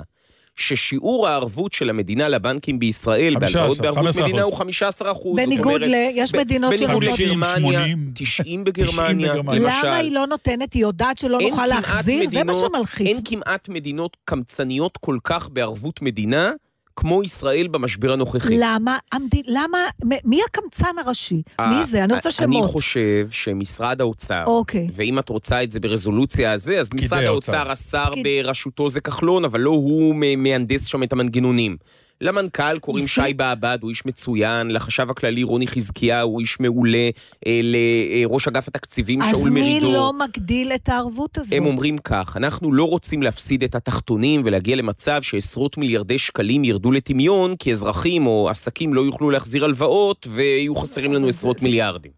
ששיעור הערבות של המדינה לבנקים בישראל, 15, בהלוואות בערבות 15%. מדינה, הוא 15 אחוז. בניגוד ל... יש מדינות בניגוד שנותנות... 50, לגרמניה, 80. 90 בגרמניה. למשל. למה היא לא נותנת? היא יודעת שלא נוכל להחזיר? זה מה מדינות- שמלחיץ. אין כמעט מדינות קמצניות כל כך בערבות מדינה, כמו ישראל במשבר הנוכחי. למה? המד- למה? מ- מי הקמצן הראשי? מי זה? אני רוצה אה, אני שמות. חושב שמשרד האוצר, אוקיי. ואם את רוצה את זה ברזולוציה הזה, אז משרד האוצר. השר פקיד- בראשותו זה כחלון, אבל לא הוא מהנדס שם את המנגנונים. למנכ"ל קוראים שי בעבד, הוא איש מצוין, לחשב הכללי רוני חזקיהו, הוא איש מעולה, אה, לראש אגף התקציבים אז שאול מי מרידור. לא מגדיל את הערבות הזו? הם אומרים כך, אנחנו לא רוצים להפסיד את התחתונים ולהגיע למצב שעשרות מיליארדי שקלים ירדו לטמיון, כי אזרחים או עסקים לא יוכלו להחזיר הלוואות ויהיו חסרים לנו עשרות מיליארדים.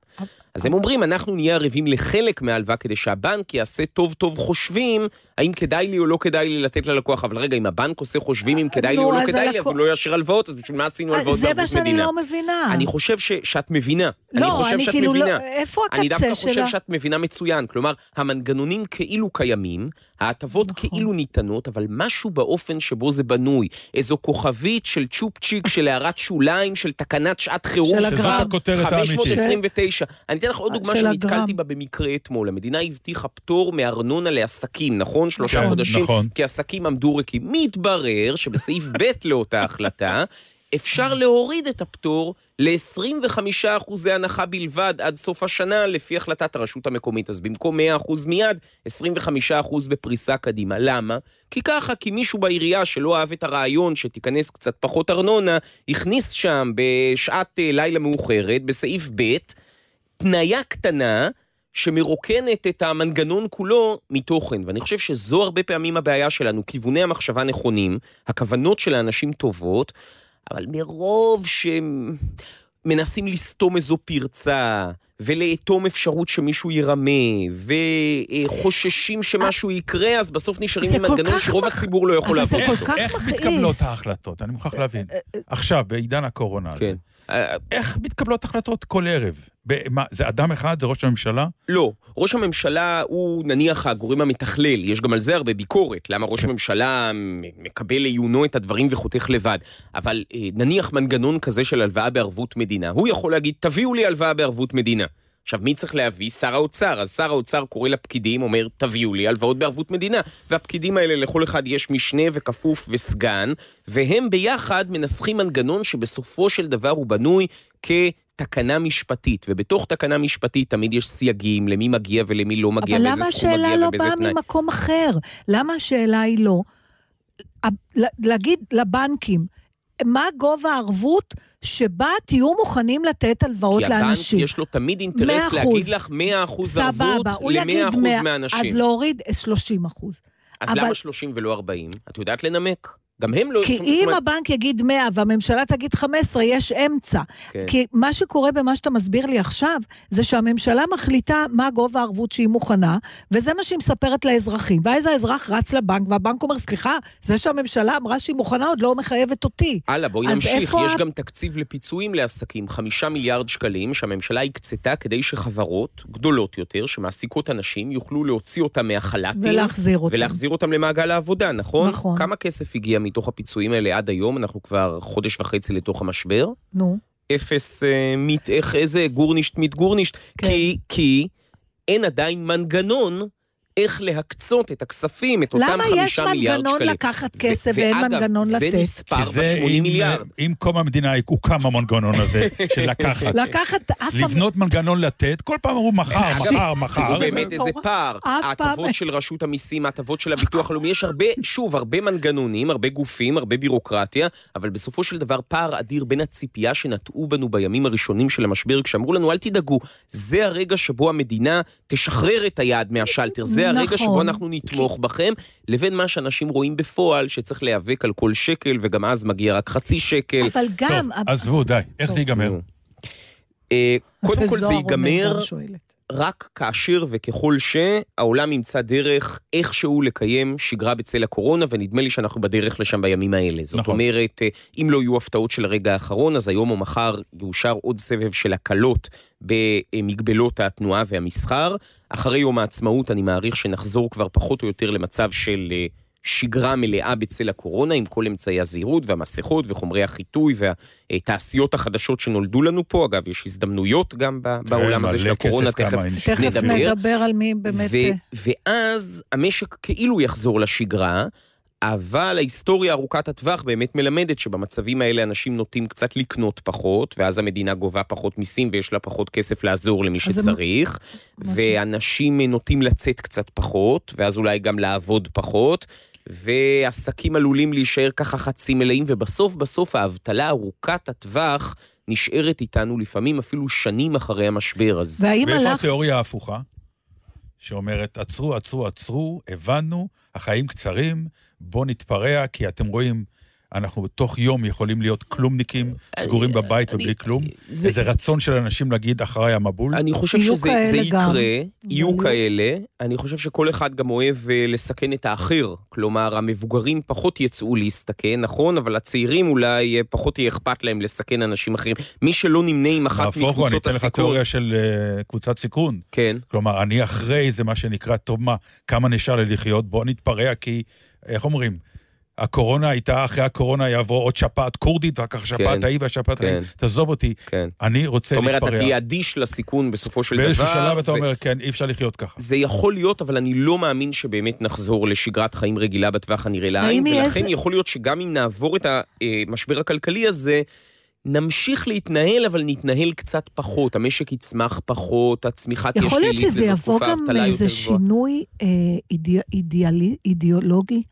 אז הם אומרים, אנחנו נהיה ערבים לחלק מההלוואה כדי שהבנק יעשה טוב טוב חושבים, האם כדאי לי או לא כדאי לי לתת ללקוח. אבל רגע, אם הבנק עושה חושבים אם כדאי לי או לא כדאי לי, אז הוא לא יאשר הלוואות, אז בשביל מה עשינו הלוואות זה מה בערבות שאני מדינה? לא מבינה. אני חושב שאת מבינה. אני לא, חושב אני שאת כאילו לא... איפה אני דווקא הקצה חושב שלה? שאת מבינה מצוין. כלומר, המנגנונים כאילו קיימים, ההטבות נכון. כאילו ניתנות, אבל משהו באופן שבו זה בנוי. איזו כוכבית של צ'ופצ'יק, של הערת שוליים, של תקנת שעת חירום. של הגרם. הכותרת האמיתית. 529. אני אתן לך עוד דוגמה שנתקלתי. בה במקרה אתמול. המדינה הבטיחה פטור מארנונה לעסקים, נכון? שלושה כן, חודשים, נכון. כי עסקים עמדו ריקים. מתברר שבסעיף ב' לאותה החלטה, אפשר להוריד את הפטור ל-25% הנחה בלבד עד סוף השנה, לפי החלטת הרשות המקומית. אז במקום 100% מיד, 25% בפריסה קדימה. למה? כי ככה, כי מישהו בעירייה שלא אהב את הרעיון שתיכנס קצת פחות ארנונה, הכניס שם בשעת אה, לילה מאוחרת, בסעיף ב', תניה קטנה שמרוקנת את המנגנון כולו מתוכן. ואני חושב שזו הרבה פעמים הבעיה שלנו. כיווני המחשבה נכונים, הכוונות של האנשים טובות, אבל מרוב שהם מנסים לסתום איזו פרצה, ולאטום אפשרות שמישהו ירמה, וחוששים שמשהו יקרה, אז בסוף נשארים עם מנגנון שרוב מח- הציבור לא יכול לעבור כל אותו. כך איך מכעיס. מתקבלות ההחלטות? אני מוכרח להבין. עכשיו, בעידן הקורונה הזה, כן. איך מתקבלות החלטות כל ערב? במה, זה אדם אחד? זה ראש הממשלה? לא, ראש הממשלה הוא נניח הגורם המתכלל, יש גם על זה הרבה ביקורת, למה ראש הממשלה מ- מקבל לעיונו את הדברים וחותך לבד. אבל אה, נניח מנגנון כזה של הלוואה בערבות מדינה, הוא יכול להגיד, תביאו לי הלוואה בערבות מדינה. עכשיו, מי צריך להביא? שר האוצר. אז שר האוצר קורא לפקידים, אומר, תביאו לי הלוואות בערבות מדינה. והפקידים האלה, לכל אחד יש משנה וכפוף וסגן, והם ביחד מנסחים מנגנון שבסופו של דבר הוא בנוי כתקנה משפטית. ובתוך תקנה משפטית תמיד יש סייגים, למי מגיע ולמי לא מגיע, אבל באיזה למה סכום השאלה מגיע לא ובאיזה באה תנאי. ממקום אחר? למה השאלה היא לא... להגיד לבנקים, מה גובה הערבות שבה תהיו מוכנים לתת הלוואות כי הבנק לאנשים? יש לו תמיד אינטרס אחוז. להגיד לך 100% ערבות סבבה, הוא יגיד ל-100% 100, מהאנשים. אז להוריד 30 אחוז. אז אבל- למה 30 ולא 40? את יודעת לנמק. גם הם לא... כי זאת אם אומרת- הבנק יגיד 100 והממשלה תגיד 15, יש אמצע. כן. כי מה שקורה במה שאתה מסביר לי עכשיו, זה שהממשלה מחליטה מה גובה הערבות שהיא מוכנה, וזה מה שהיא מספרת לאזרחים. ואז האזרח רץ לבנק, והבנק אומר, סליחה, זה שהממשלה אמרה שהיא מוכנה עוד לא מחייבת אותי. הלאה, בואי נמשיך. יש גם תקציב לפיצויים לעסקים, חמישה מיליארד שקלים, שהממשלה הקצתה כדי שחברות גדולות יותר, שמעסיקות אנשים, יוכלו להוציא אותם מהחל"תים. ולהחזיר אותם. ולהחזיר אותם למעגל העבודה, נכון? נכון. כמה כסף הגיע מתוך הפיצויים האלה עד היום? אנחנו כבר חודש וחצי לתוך המשבר. נו. אפס אה, מיט, איך, איזה גורנישט מיט גורנישט, כן. כי, כי אין עדיין מנגנון איך להקצות את הכספים, את אותם למה חמישה יש מיליארד שקלים. מנגנון לקחת כסף ואין ואגב, מנגנון לתת? נספר כי זה ב-80 עם- מיליארד. עם קום המדינה הוקם המנגנון הזה של לקחת. לקחת אף פעם... לבנות מנגנון לתת, כל פעם אמרו מחר, מחר, מחר. זה באמת איזה פער. ההטבות. של רשות המיסים, ההטבות של הביטוח הלאומי, יש הרבה, שוב, הרבה מנגנונים, הרבה גופים, הרבה בירוקרטיה, אבל בסופו של דבר פער אדיר בין הציפייה שנטעו בנו בימים הראשונים של המשבר, כשאמרו לנו, אל תדאגו, זה הרגע שבו המדינה תשחרר את היד מהשלטר, זה הרגע נכון. שבו אנחנו נתמוך בכם, לבין מה שאנשים רואים בפועל, שצריך להיאבק על כל שקל, וגם אז מגיע רק חצי שקל. אבל גם... טוב, עזבו, די, איך טוב. זה ייגמר? אה, קודם כל זה ייגמר. רק כאשר וככל שהעולם ימצא דרך איכשהו לקיים שגרה בצל הקורונה, ונדמה לי שאנחנו בדרך לשם בימים האלה. זאת נכון. אומרת, אה, אם לא יהיו הפתעות של הרגע האחרון, אז היום או מחר יאושר עוד סבב של הקלות במגבלות התנועה והמסחר. אחרי יום העצמאות אני מעריך שנחזור כבר פחות או יותר למצב של אה, שגרה מלאה בצל הקורונה, עם כל אמצעי הזהירות והמסכות וחומרי החיטוי והתעשיות החדשות שנולדו לנו פה. אגב, יש הזדמנויות גם ב- בעולם הזה כן, של הקורונה, תכף כמה אין. תכף נדבר. נדבר על מי באמת... ו- ואז המשק כאילו יחזור לשגרה, אבל ההיסטוריה ארוכת הטווח באמת מלמדת שבמצבים האלה אנשים נוטים קצת לקנות פחות, ואז המדינה גובה פחות מיסים ויש לה פחות כסף לעזור למי שצריך, משהו. ואנשים נוטים לצאת קצת פחות, ואז אולי גם לעבוד פחות. ועסקים עלולים להישאר ככה חצי מלאים, ובסוף בסוף האבטלה ארוכת הטווח נשארת איתנו לפעמים אפילו שנים אחרי המשבר הזה. והאם ואיפה הלך... התיאוריה ההפוכה? שאומרת, עצרו, עצרו, עצרו, הבנו, החיים קצרים, בואו נתפרע, כי אתם רואים, אנחנו בתוך יום יכולים להיות כלומניקים, סגורים בבית ובלי כלום. זה- איזה רצון של אנשים להגיד אחריי המבול. אני חושב שזה. יקרה, יהיו כאלה. אני חושב שכל אחד גם אוהב אה, לסכן את האחר. כלומר, המבוגרים פחות יצאו להסתכן, נכון? אבל הצעירים אולי אה, פחות יהיה אכפת להם לסכן אנשים אחרים. מי שלא נמנה עם אחת נהפוך הוא, אני מקבוצות אתן לך הסיכון... תיאוריה של אה, קבוצת סיכון. כן. כלומר, אני אחרי זה מה שנקרא, טוב מה, כמה נשאר לי לחיות, בוא נתפרע, כי, איך אומרים? הקורונה הייתה, אחרי הקורונה יעבור עוד שפעת כורדית, ואחר כך השפעת כן, ההיא והשפעת כן. ההיא. תעזוב אותי, כן. אני רוצה זאת אומרת, להתפרע. אתה תהיה אדיש לסיכון בסופו של דבר. באיזשהו שלב אתה אומר, כן, אי אפשר לחיות ככה. זה יכול להיות, אבל אני לא מאמין שבאמת נחזור לשגרת חיים רגילה בטווח הנראה לעין, ולכן איזה- יכול להיות שגם אם נעבור את המשבר הכלכלי הזה, נמשיך להתנהל, אבל נתנהל קצת פחות, המשק יצמח פחות, הצמיחה תהיה יכול להיות שלילית, שזה וזו יבוא תקופה גם אבטלה מאיזה יותר גבוהה. שינוי אה, אידיא- אידיאלי- אידיאולוגי?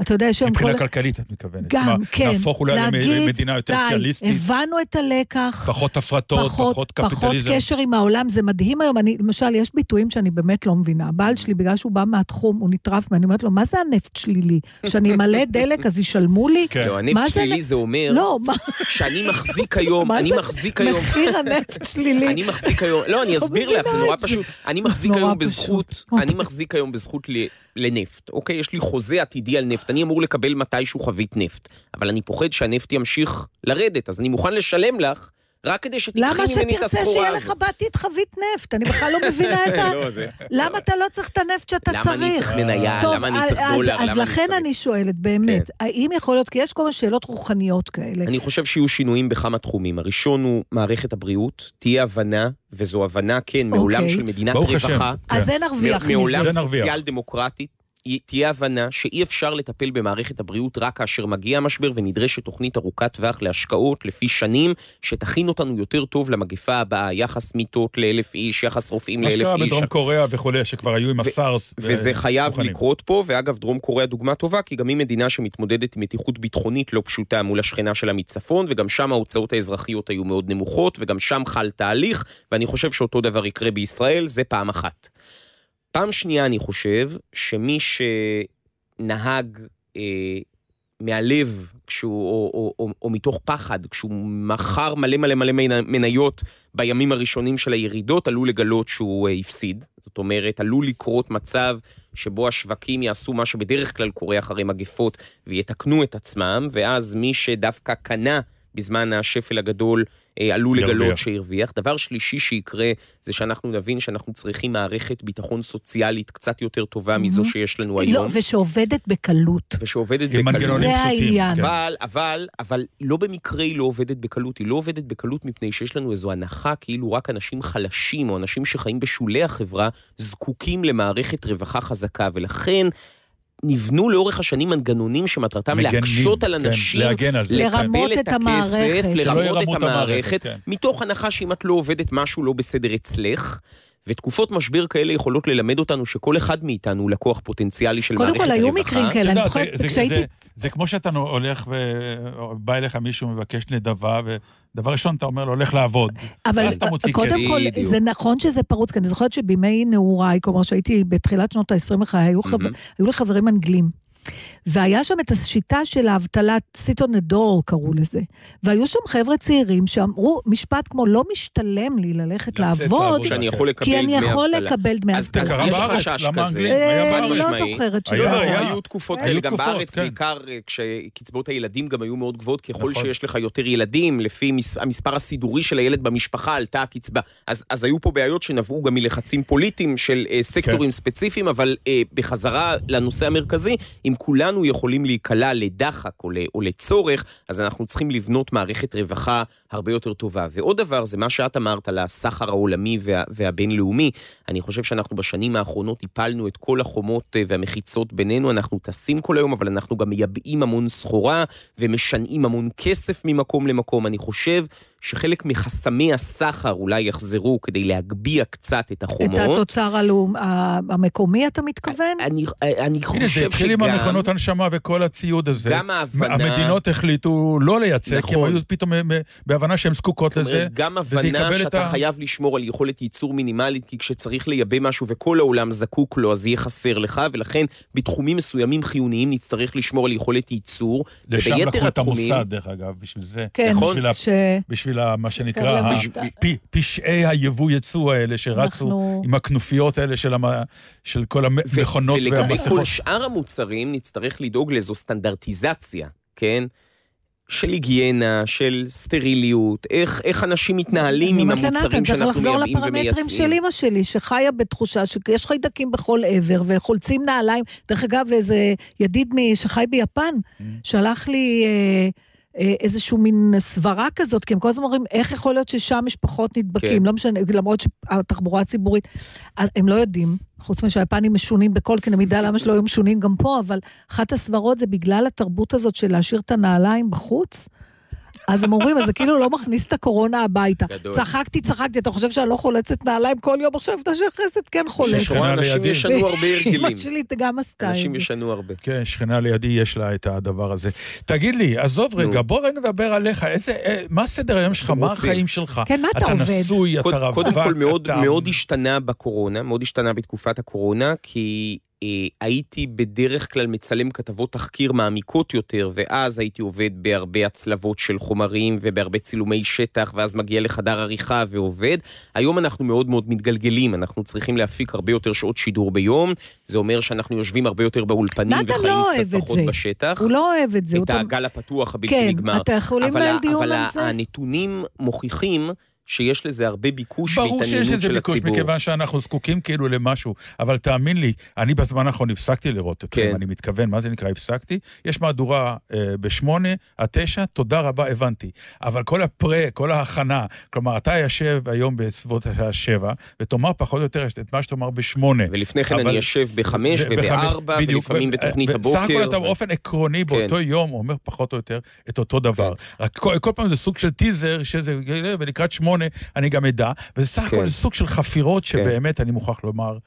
אתה יודע, יש היום כל... מבחינה כלכלית את מתכוונת. גם, כלומר, כן. נהפוך אולי להגיד, למדינה יותר די, סוציאליסטית, הבנו את הלקח. פחות הפרטות, פחות פחות קפיטליזם. קשר עם העולם, זה מדהים היום. אני, למשל, יש ביטויים שאני באמת לא מבינה. הבעל שלי, בגלל שהוא בא מהתחום, הוא נטרף, ואני אומרת לו, מה זה הנפט שלילי? שאני אמלא דלק, אז ישלמו לי? כן. לא, מה הנפט זה שלילי זה אומר לא, מה שאני מחזיק היום, אני מחזיק היום... מחיר הנפט שלילי? אני מחזיק היום, לא, אני לא אסביר לך, זה נורא. פשוט. אני מחזיק היום. בזכות. אני מחזיק היום בזכות ל- לנפט, אוקיי? יש לי חוזה עתידי על נפט, אני אמור לקבל מתישהו חבית נפט, אבל אני פוחד שהנפט ימשיך לרדת, אז אני מוכן לשלם לך, רק כדי שתיקחי למה ממני את שתרצה הסחורה שיהיה הזאת. לך בעתיד חבית נפט? אני בכלל לא מבינה את ה... לא, זה- למה אתה לא צריך את הנפט שאתה צריך? למה אני צריך מניה? למה אני צריך דולר? אז למה לכן? כן. אני שואלת, באמת, האם יכול להיות, כי יש כל מיני שאלות רוחניות כאלה. אני חושב שיהיו שינויים בכמה תחומים. הראשון הוא מערכת הבריאות, תהיה הבנה, וזו הבנה, כן, מעולם אוקיי. של מדינת. רווחה. אז כן. זה נרוויח מעולם מזה. זה נרוויח. סוציאל דמוקרטית, תהיה הבנה שאי אפשר לטפל במערכת הבריאות רק כאשר מגיע המשבר ונדרשת תוכנית ארוכת טווח להשקעות לפי שנים, שתכין אותנו יותר טוב למגפה הבאה, יחס מיטות לאלף איש, יחס רופאים מה לאלף שקרה איש. בדרום קוריאה וכולי, שכבר היו עם הסארס. וזה חייב מוכנים. לקרות פה, ואגב, דרום קוריאה דוגמה טובה, כי גם היא מדינה שמתמודדת עם מתיחות ביטחונית לא פשוטה מול השכנה שלה מצפון, וגם שם ההוצאות האזרחיות היו מאוד נמוכות, וגם שם חל תהליך, ואני חושב שאותו דבר יקרה בישראל, זה פעם אחת. פעם שנייה, אני חושב שמי שנהג אה, מהלב, כשהוא, או, או, או, או מתוך פחד, כשהוא מכר מלא מלא מלא מנ- מניות בימים הראשונים של הירידות, עלול לגלות שהוא אה, הפסיד. זאת אומרת, עלול לקרות מצב שבו השווקים יעשו מה שבדרך כלל קורה אחרי מגפות ויתקנו את עצמם, ואז מי שדווקא קנה בזמן השפל הגדול עלול ירוויח. לגלות שהרוויח. דבר שלישי שיקרה, זה שאנחנו נבין שאנחנו צריכים מערכת ביטחון סוציאלית קצת יותר טובה מזו. שיש לנו לא, היום, ושעובדת בקלות. ושעובדת בקלות. זה. העניין. כן. אבל, אבל, אבל לא במקרה היא לא עובדת בקלות. היא לא עובדת בקלות מפני שיש לנו איזו הנחה כאילו רק אנשים חלשים או אנשים שחיים בשולי החברה זקוקים למערכת רווחה חזקה, ולכן נבנו לאורך השנים מנגנונים שמטרתם מגנים, להקשות על כן, אנשים, להגן על זה. לרמות לקבל את את הכסף, המערכת. שלא לרמות את המערכת, כן. מתוך הנחה שאם את לא עובדת משהו לא בסדר אצלך. ותקופות משבר כאלה יכולות ללמד אותנו שכל אחד מאיתנו הוא לקוח פוטנציאלי של קודם מערכת כל, הרווחה. היו מקרים כאלה, אני זוכרת, כשהייתי... זה- כמו שאתה הולך ובא אליך מישהו מבקש נדבה, ודבר ראשון אתה אומר לו, הולך לעבוד. אבל קודם. כל. זה נכון שזה פרוץ, כי אני זוכרת שבימי נעוריי, כלומר שהייתי בתחילת שנות ה-20 לחיי. היו לי חברים אנגלים. והיה שם את השיטה של האבטלה, סיטון הדור קראו לזה. והיו שם חבר'ה צעירים שאמרו משפט כמו, לא משתלם לי ללכת לעבוד, יכול לקבל כי דמי אני יכול אבטלה. לקבל דמי אז- זה אבטלה. קרה יש בארץ, חשש למה כזה. אנגלים? אה. לא. זוכרת שזה היה. היו תקופות כן. כאלה גם בארץ, כן. בעיקר אה, כשקצבאות הילדים גם היו מאוד גבוהות, ככל נכון. שיש לך יותר ילדים, לפי מס- המספר הסידורי של הילד במשפחה עלתה הקצבה. אז היו פה בעיות שנבעו גם מלחצים פוליטיים של אה, סקטורים ספציפיים, אבל בחזרה לנושא המרכזי, אם כולנו יכולים להיקלע לדחק או לצורך, אז אנחנו צריכים לבנות מערכת רווחה הרבה יותר טובה. ועוד דבר, זה מה שאת אמרת על הסחר העולמי וה, והבינלאומי. אני חושב שאנחנו בשנים האחרונות הפלנו את כל החומות אה, והמחיצות בינינו, אנחנו טסים כל היום, אבל אנחנו גם מייבאים המון סחורה ומשנעים המון כסף ממקום למקום. אני חושב שחלק מחסמי הסחר אולי יחזרו כדי להגביה קצת את את החומות. התוצר הלאום, המקומי, אתה מתכוון? אני, אני חושב הנה, שגם... זה התחיל עם המכונות הנשמה וכל הציוד הזה. גם ההבנה... המדינות החליטו לא לייצא, כי הם נכון. היו פתאום בהבנה שהן זקוקות זאת לזה. אומרת, גם הבנה שאתה ה- חייב לשמור על יכולת ייצור מינימלית, כי כשצריך לייבא משהו וכל העולם זקוק לו, אז יהיה חסר לך, ולכן בתחומים מסוימים חיוניים נצטרך לשמור על יכולת ייצור. לשם לקחו את התחומים- המוסד, דרך אגב, בשביל זה. כן, נכון. בשביל ה- ש... בשביל ה- מה שנקרא, למה- ה- פ- פשעי היבוא-יצוא האלה שרצו אנחנו- עם הכנופיות האלה של המ- של כל המכונות ולגבי והמסכות. כל שאר המוצרים, נצטרך לדאוג לאיזו סטנדרטיזציה, כן? של היגיינה, של סטריליות, איך, איך אנשים מתנהלים עם אני אומרת המוצרים לנתן, צריך שאנחנו לחזור מייבאים לפרמטרים של ומייצאים. אימא שלי, שחיה בתחושה שיש חיידקים בכל עבר, וחולצים נעליים. דרך אגב, איזה ידיד שחי ביפן, Mm. שלח לי אה, איזשהו מין סברה כזאת, כי הם כל הזמן אומרים, איך יכול להיות ששם יש פחות נדבקים? כן. לא משנה, למרות שהתחבורה הציבורית, אז הם לא יודעים. חוץ משהיפנים משונים בכל קנה מידה, למה שלא היו משונים גם פה, אבל אחת הסברות זה בגלל התרבות הזאת של להשאיר את הנעליים בחוץ. אז הם אומרים, אז זה כאילו לא מכניס את הקורונה הביתה. גדול. צחקתי, צחקתי, אתה חושב שאני לא חולצת נעליים כל יום עכשיו, אתה שחסת כן חולצת. שכנה שרואה אנשים לידי. ישנו הרבה הרגלים. אמא שלי גם עשתה את אנשים. ישנו הרבה. כן, שכנה לידי יש לה את הדבר הזה. תגיד לי, עזוב. רגע, בוא רגע נדבר עליך. איזה, אה, מה סדר היום שלך? מה? החיים שלך? כן, מה אתה אתה עובד? נשוי, אתה רווק, קודם כל מאוד, אתה... מאוד השתנה בקורונה, מאוד השתנה בתקופת הקורונה, כי הייתי בדרך כלל מצלם כתבות תחקיר מעמיקות יותר, ואז הייתי עובד בהרבה הצלבות של חומרים ובהרבה צילומי שטח, ואז מגיע לחדר עריכה ועובד. היום אנחנו מאוד מאוד מתגלגלים, אנחנו צריכים להפיק הרבה יותר שעות שידור ביום, זה אומר שאנחנו יושבים הרבה יותר באולפנים נתן וחיים לא קצת פחות זה. בשטח. הוא לא אוהב את זה. את תמיד- הגל הפתוח הבלתי כן, נגמר. אתה יכולים אבל, לנהל דיון אבל על זה? הנתונים מוכיחים שיש לזה הרבה ביקוש ברור שיש והתעניינות לזה של ביקוש, הציבור. מכיוון שאנחנו זקוקים כאילו למשהו. אבל תאמין לי, אני בזמן האחרון הפסקתי לראות אתכם, כן. אני מתכוון, מה זה נקרא הפסקתי? יש מהדורה אה, בשמונה, עד תשע, תודה רבה, הבנתי. אבל כל הפרה, כל ההכנה, כלומר, אתה יושב היום בסביבות השעה שבע, ותאמר פחות או יותר את מה שתאמר בשמונה. ולפני כן אבל- אני יושב בחמש ובארבע, ולפעמים ב- בתוכנית ב- הבוקר. בסך הכל אתה ו- באופן עקרוני באותו יום אומר פחות או יותר את אותו דבר. רק כל, כל פעם זה סוג של טיזר, שזה, ולקראת שמונה אני גם אדע, וזה סך כן. הכל סוג של חפירות שבאמת, אני מוכרח לומר,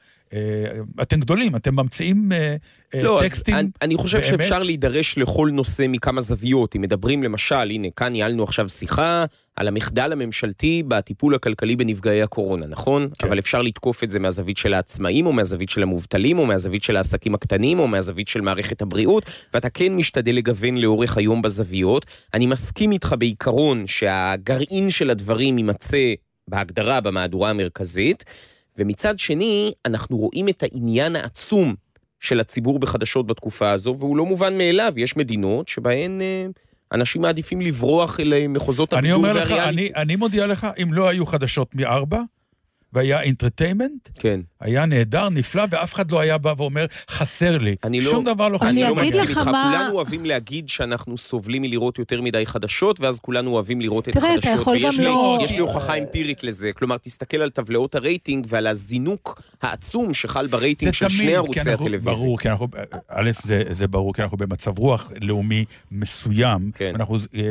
אתם גדולים, אתם ממציאים אה, אה, לא, טקסטים. אני, אני חושב באמת? שאפשר להידרש לכל נושא מכמה זוויות. אם מדברים למשל, הנה, כאן ניהלנו עכשיו שיחה על המחדל הממשלתי בטיפול הכלכלי בנפגעי הקורונה, נכון? כן. אבל אפשר לתקוף את זה מהזווית של העצמאים, או מהזווית של המובטלים, או מהזווית של העסקים הקטנים, או מהזווית של מערכת הבריאות, ואתה כן משתדל לגוון לאורך היום בזוויות. אני מסכים איתך בעיקרון שהגרעין של הדברים יימצא בהגדרה במהדורה המרכזית, ומצד שני, אנחנו רואים את העניין העצום של הציבור בחדשות בתקופה הזו, והוא לא מובן מאליו. יש מדינות שבהן אה, אנשים מעדיפים לברוח אל אה, מחוזות אני הבידור אומר לך, והריאליטי. אני, אני מודיע לך, אם לא היו חדשות מארבע, והיה אינטרטיימנט, כן. היה נהדר, נפלא, ואף אחד לא היה בא ואומר, חסר לי. אני לא- שום דבר לא אני חסר אני לא אגיד לי. מסכים לך איתך, מה- כולנו אוהבים להגיד שאנחנו סובלים מלראות יותר מדי חדשות, ואז כולנו אוהבים לראות את תראה, אתה החדשות. יכול גם לי- לא- יש לי הוכחה אמפירית לזה. כלומר, תסתכל על טבלאות הרייטינג ועל הזינוק העצום שחל ברייטינג של שני ערוצי הטלוויזיה. ברור, כי אנחנו, א', זה, זה ברור, כי אנחנו במצב רוח לאומי מסוים. כן. אנחנו, אה,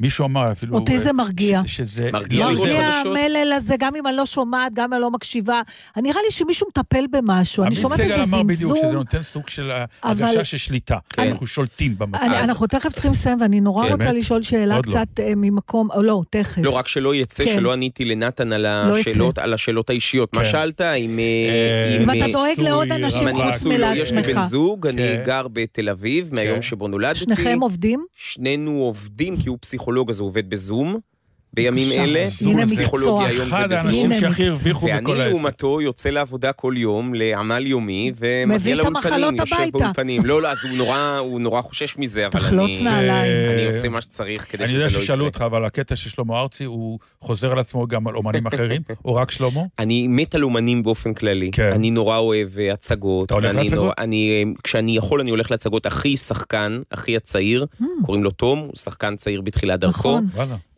מישהו אמר אפילו... אותי זה אה, מרגיע. ש, שזה... מרגיע לא, מרגיע? המלל הזה, גם אם אני לא שומעת, גם אם אני לא מקשיבה. נראה לי שמישהו מטפל במשהו, אני שומעת איזה סגל אמר בדיוק שזה זמזום. נותן סוג של אבל- הרגשה של שליטה. כן. אנחנו שולטים במצב. אני- אנחנו תכף צריכים לסיים, ואני נורא כן. רוצה? לשאול שאלה לא. קצת אה, ממקום, לא, תכף. לא, רק שלא יצא כן. שלא עניתי לנתן על לא השאלות, על השאלות האישיות. מה כן. שאלת? אם... אה, אה, אם, אם אתה דואג לעוד אנשים אם רווק. אני חוץ נשוי, לא, יש לי מלעצמך. בן זוג, אני כן. גר בתל אביב מהיום. שבו נולדתי. שניכם עובדים? שנינו עובדים, כי הוא פסיכולוג, אז הוא עובד בזום. בימים. אלה, הנה מקצוע. היום זה אחד. האנשים שהכי. הרוויחו ואני בכל העסק. לעומתו יוצא לעבודה כל יום, לעמל יומי, ומגיע לאולפנים, יושב הביתה. באולפנים. לא, לא, אז הוא נורא, הוא נורא חושש מזה, אבל תחלוץ אני... נעליים. אני עושה מה שצריך כדי אני שזה לא יודע יקרה. ששאלו אותך, אבל הקטע של שלמה ארצי, הוא חוזר על עצמו גם על אומנים אחרים, או רק שלמה? אני מת על אומנים באופן כללי. כן. אני נורא אוהב אה, הצגות. אתה הולך ואני להצגות? אני, אה, כשאני יכול, אני הולך להצגות. אחי שחקן, אחי הצעיר, קוראים לו תום, הוא שחקן צעיר בתחילת דרכו.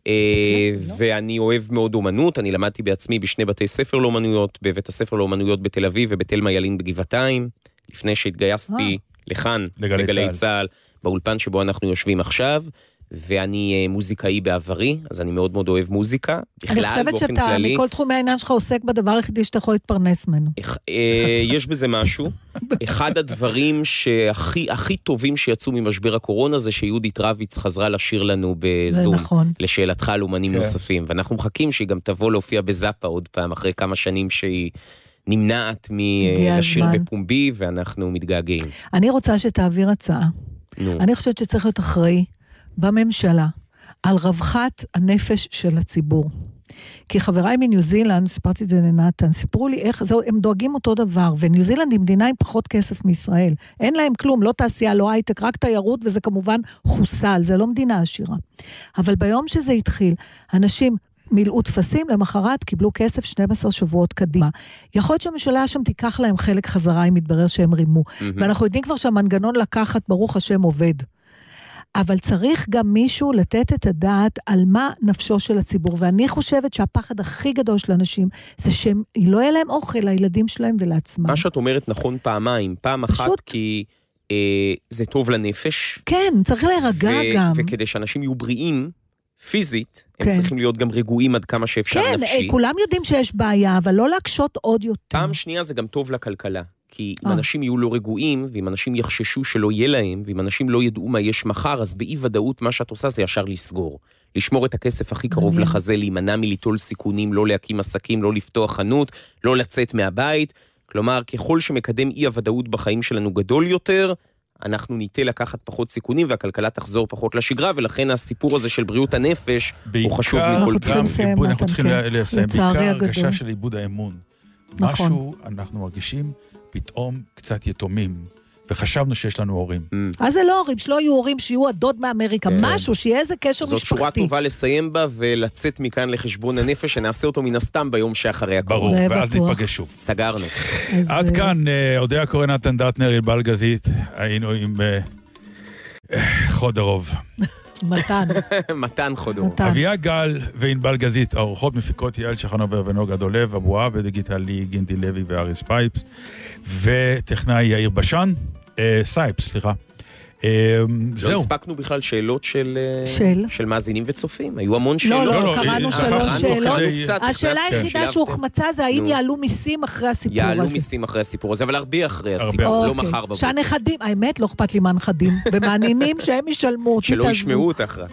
אה, ספר, ואני אוהב מאוד אומנות, אני למדתי בעצמי בשני בתי ספר לאומנויות, בבית הספר לאומנויות בתל אביב ובתלמה ילין בגבעתיים, לפני שהתגייסתי לכאן, לגלי לגלי צה"ל. צה"ל, באולפן שבו אנחנו יושבים עכשיו. ואני אה, מוזיקאי בעברי, אז אני מאוד מאוד אוהב מוזיקה. אני בכלל, חושבת באופן שאתה, כללי, מכל תחומי העניין שלך, עוסק בדבר היחידי שאתה יכול להתפרנס ממנו. אה, יש בזה משהו. אחד הדברים שהכי הכי טובים שיצאו ממשבר הקורונה זה שיהודית רביץ חזרה לשיר לנו זה בזום. נכון. לשאלתך על אומנים כן. נוספים, ואנחנו מחכים שהיא גם תבוא להופיע בזאפה עוד פעם, אחרי כמה שנים שהיא נמנעת מלשיר הזמן. בפומבי, ואנחנו מתגעגעים. אני רוצה שתעביר הצעה. נו, אני חושבת שצריך להיות אחראי בממשלה על רווחת הנפש של הציבור. כי חבריי מניו זילנד, סיפרתי את זה לנתן, סיפרו לי איך, זהו, הם דואגים אותו דבר, וניו זילנד היא מדינה עם פחות כסף מישראל. אין להם כלום, לא תעשייה, לא הייטק, רק תיירות, וזה כמובן חוסל, זה לא מדינה עשירה. אבל ביום שזה התחיל, אנשים מילאו טפסים, למחרת קיבלו כסף 12 שבועות קדימה. יכול להיות שהממשלה שם תיקח להם חלק חזרה, אם יתברר שהם רימו. מהמם. ואנחנו יודעים כבר שהמנגנון לקחת, ברוך השם, עובד. אבל צריך גם מישהו לתת את הדעת על מה נפשו של הציבור. ואני חושבת שהפחד הכי גדול של אנשים זה שלא יהיה להם אוכל לילדים שלהם ולעצמם. מה שאת אומרת נכון פעמיים. פעם אחת פשוט- כי אה, זה טוב לנפש, כן, צריך להירגע ו- גם. וכדי שאנשים יהיו בריאים, פיזית, הם כן. צריכים להיות גם רגועים עד כמה שאפשר כן, נפשי. אה, כולם יודעים שיש בעיה, אבל לא להקשות עוד יותר. פעם שנייה זה גם טוב לכלכלה. כי אם אה. אנשים יהיו לא רגועים, ואם אנשים יחששו שלא יהיה להם, ואם אנשים לא ידעו מה יש מחר, אז באי ודאות מה שאת עושה זה ישר לסגור. לשמור את הכסף הכי קרוב מעניין. לחזה, להימנע מליטול סיכונים, לא להקים עסקים, לא לפתוח חנות, לא לצאת מהבית. כלומר, ככל שמקדם אי הוודאות בחיים שלנו גדול יותר, אנחנו ניטה לקחת פחות סיכונים והכלכלה תחזור פחות לשגרה, ולכן הסיפור הזה של בריאות הנפש הוא חשוב בעיקר מכל אנחנו צריכים גם לסיים, איבוד, אנחנו צריכים כן. לסיים, לצערי בעיקר. הרגשה של איבוד האמון. נכון. משהו אנחנו מרגישים פתאום קצת יתומים, וחשבנו שיש לנו הורים. Mm. אז זה לא הורים, שלא יהיו הורים, שיהיו הדוד מאמריקה, כן. משהו, שיהיה איזה קשר זאת שורה משפחתי. טובה לסיים בה ולצאת מכאן לחשבון הנפש, שנעשה אותו מן הסתם ביום שאחרי הקורונה. ברור, ואז בטוח. ניפגש שוב. סגרנו. אז, עד אה, כאן, אה, אודיה קורן, נתן דטנר, ענבל גזית, היינו עם אה, חודרוב. מתן, מתן חודור. מתן. אביה גל וענבל גזית, האורחות מפיקות יעל שחנובר ונוגה דולב, אבוהב ודיגיטלי גינדי לוי ואריס פייפס, וטכנאי יאיר בשן, אה, סייפס, סליחה. אה, לא זהו. הספקנו בכלל שאלות של, אה, של? של מאזינים וצופים, היו המון שאלות. לא, לא, לא, קראנו אה, שלוש שאלות. קצת, השאלה היחידה. שהוחמצה זה האם. יעלו מיסים אחרי הסיפור יעלו הזה. מיסים אחרי הסיפור הזה, אבל הרבה אחרי. הסיפור, לא אוקיי. מחר בבוקר. שהנכדים, האמת, לא אכפת לי מהנכדים, ומהנינים שהם ישלמו אותי, שלא. ישמעו אותך רק.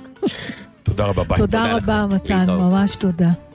תודה רבה, ביי. תודה רבה. מתן. ממש תודה.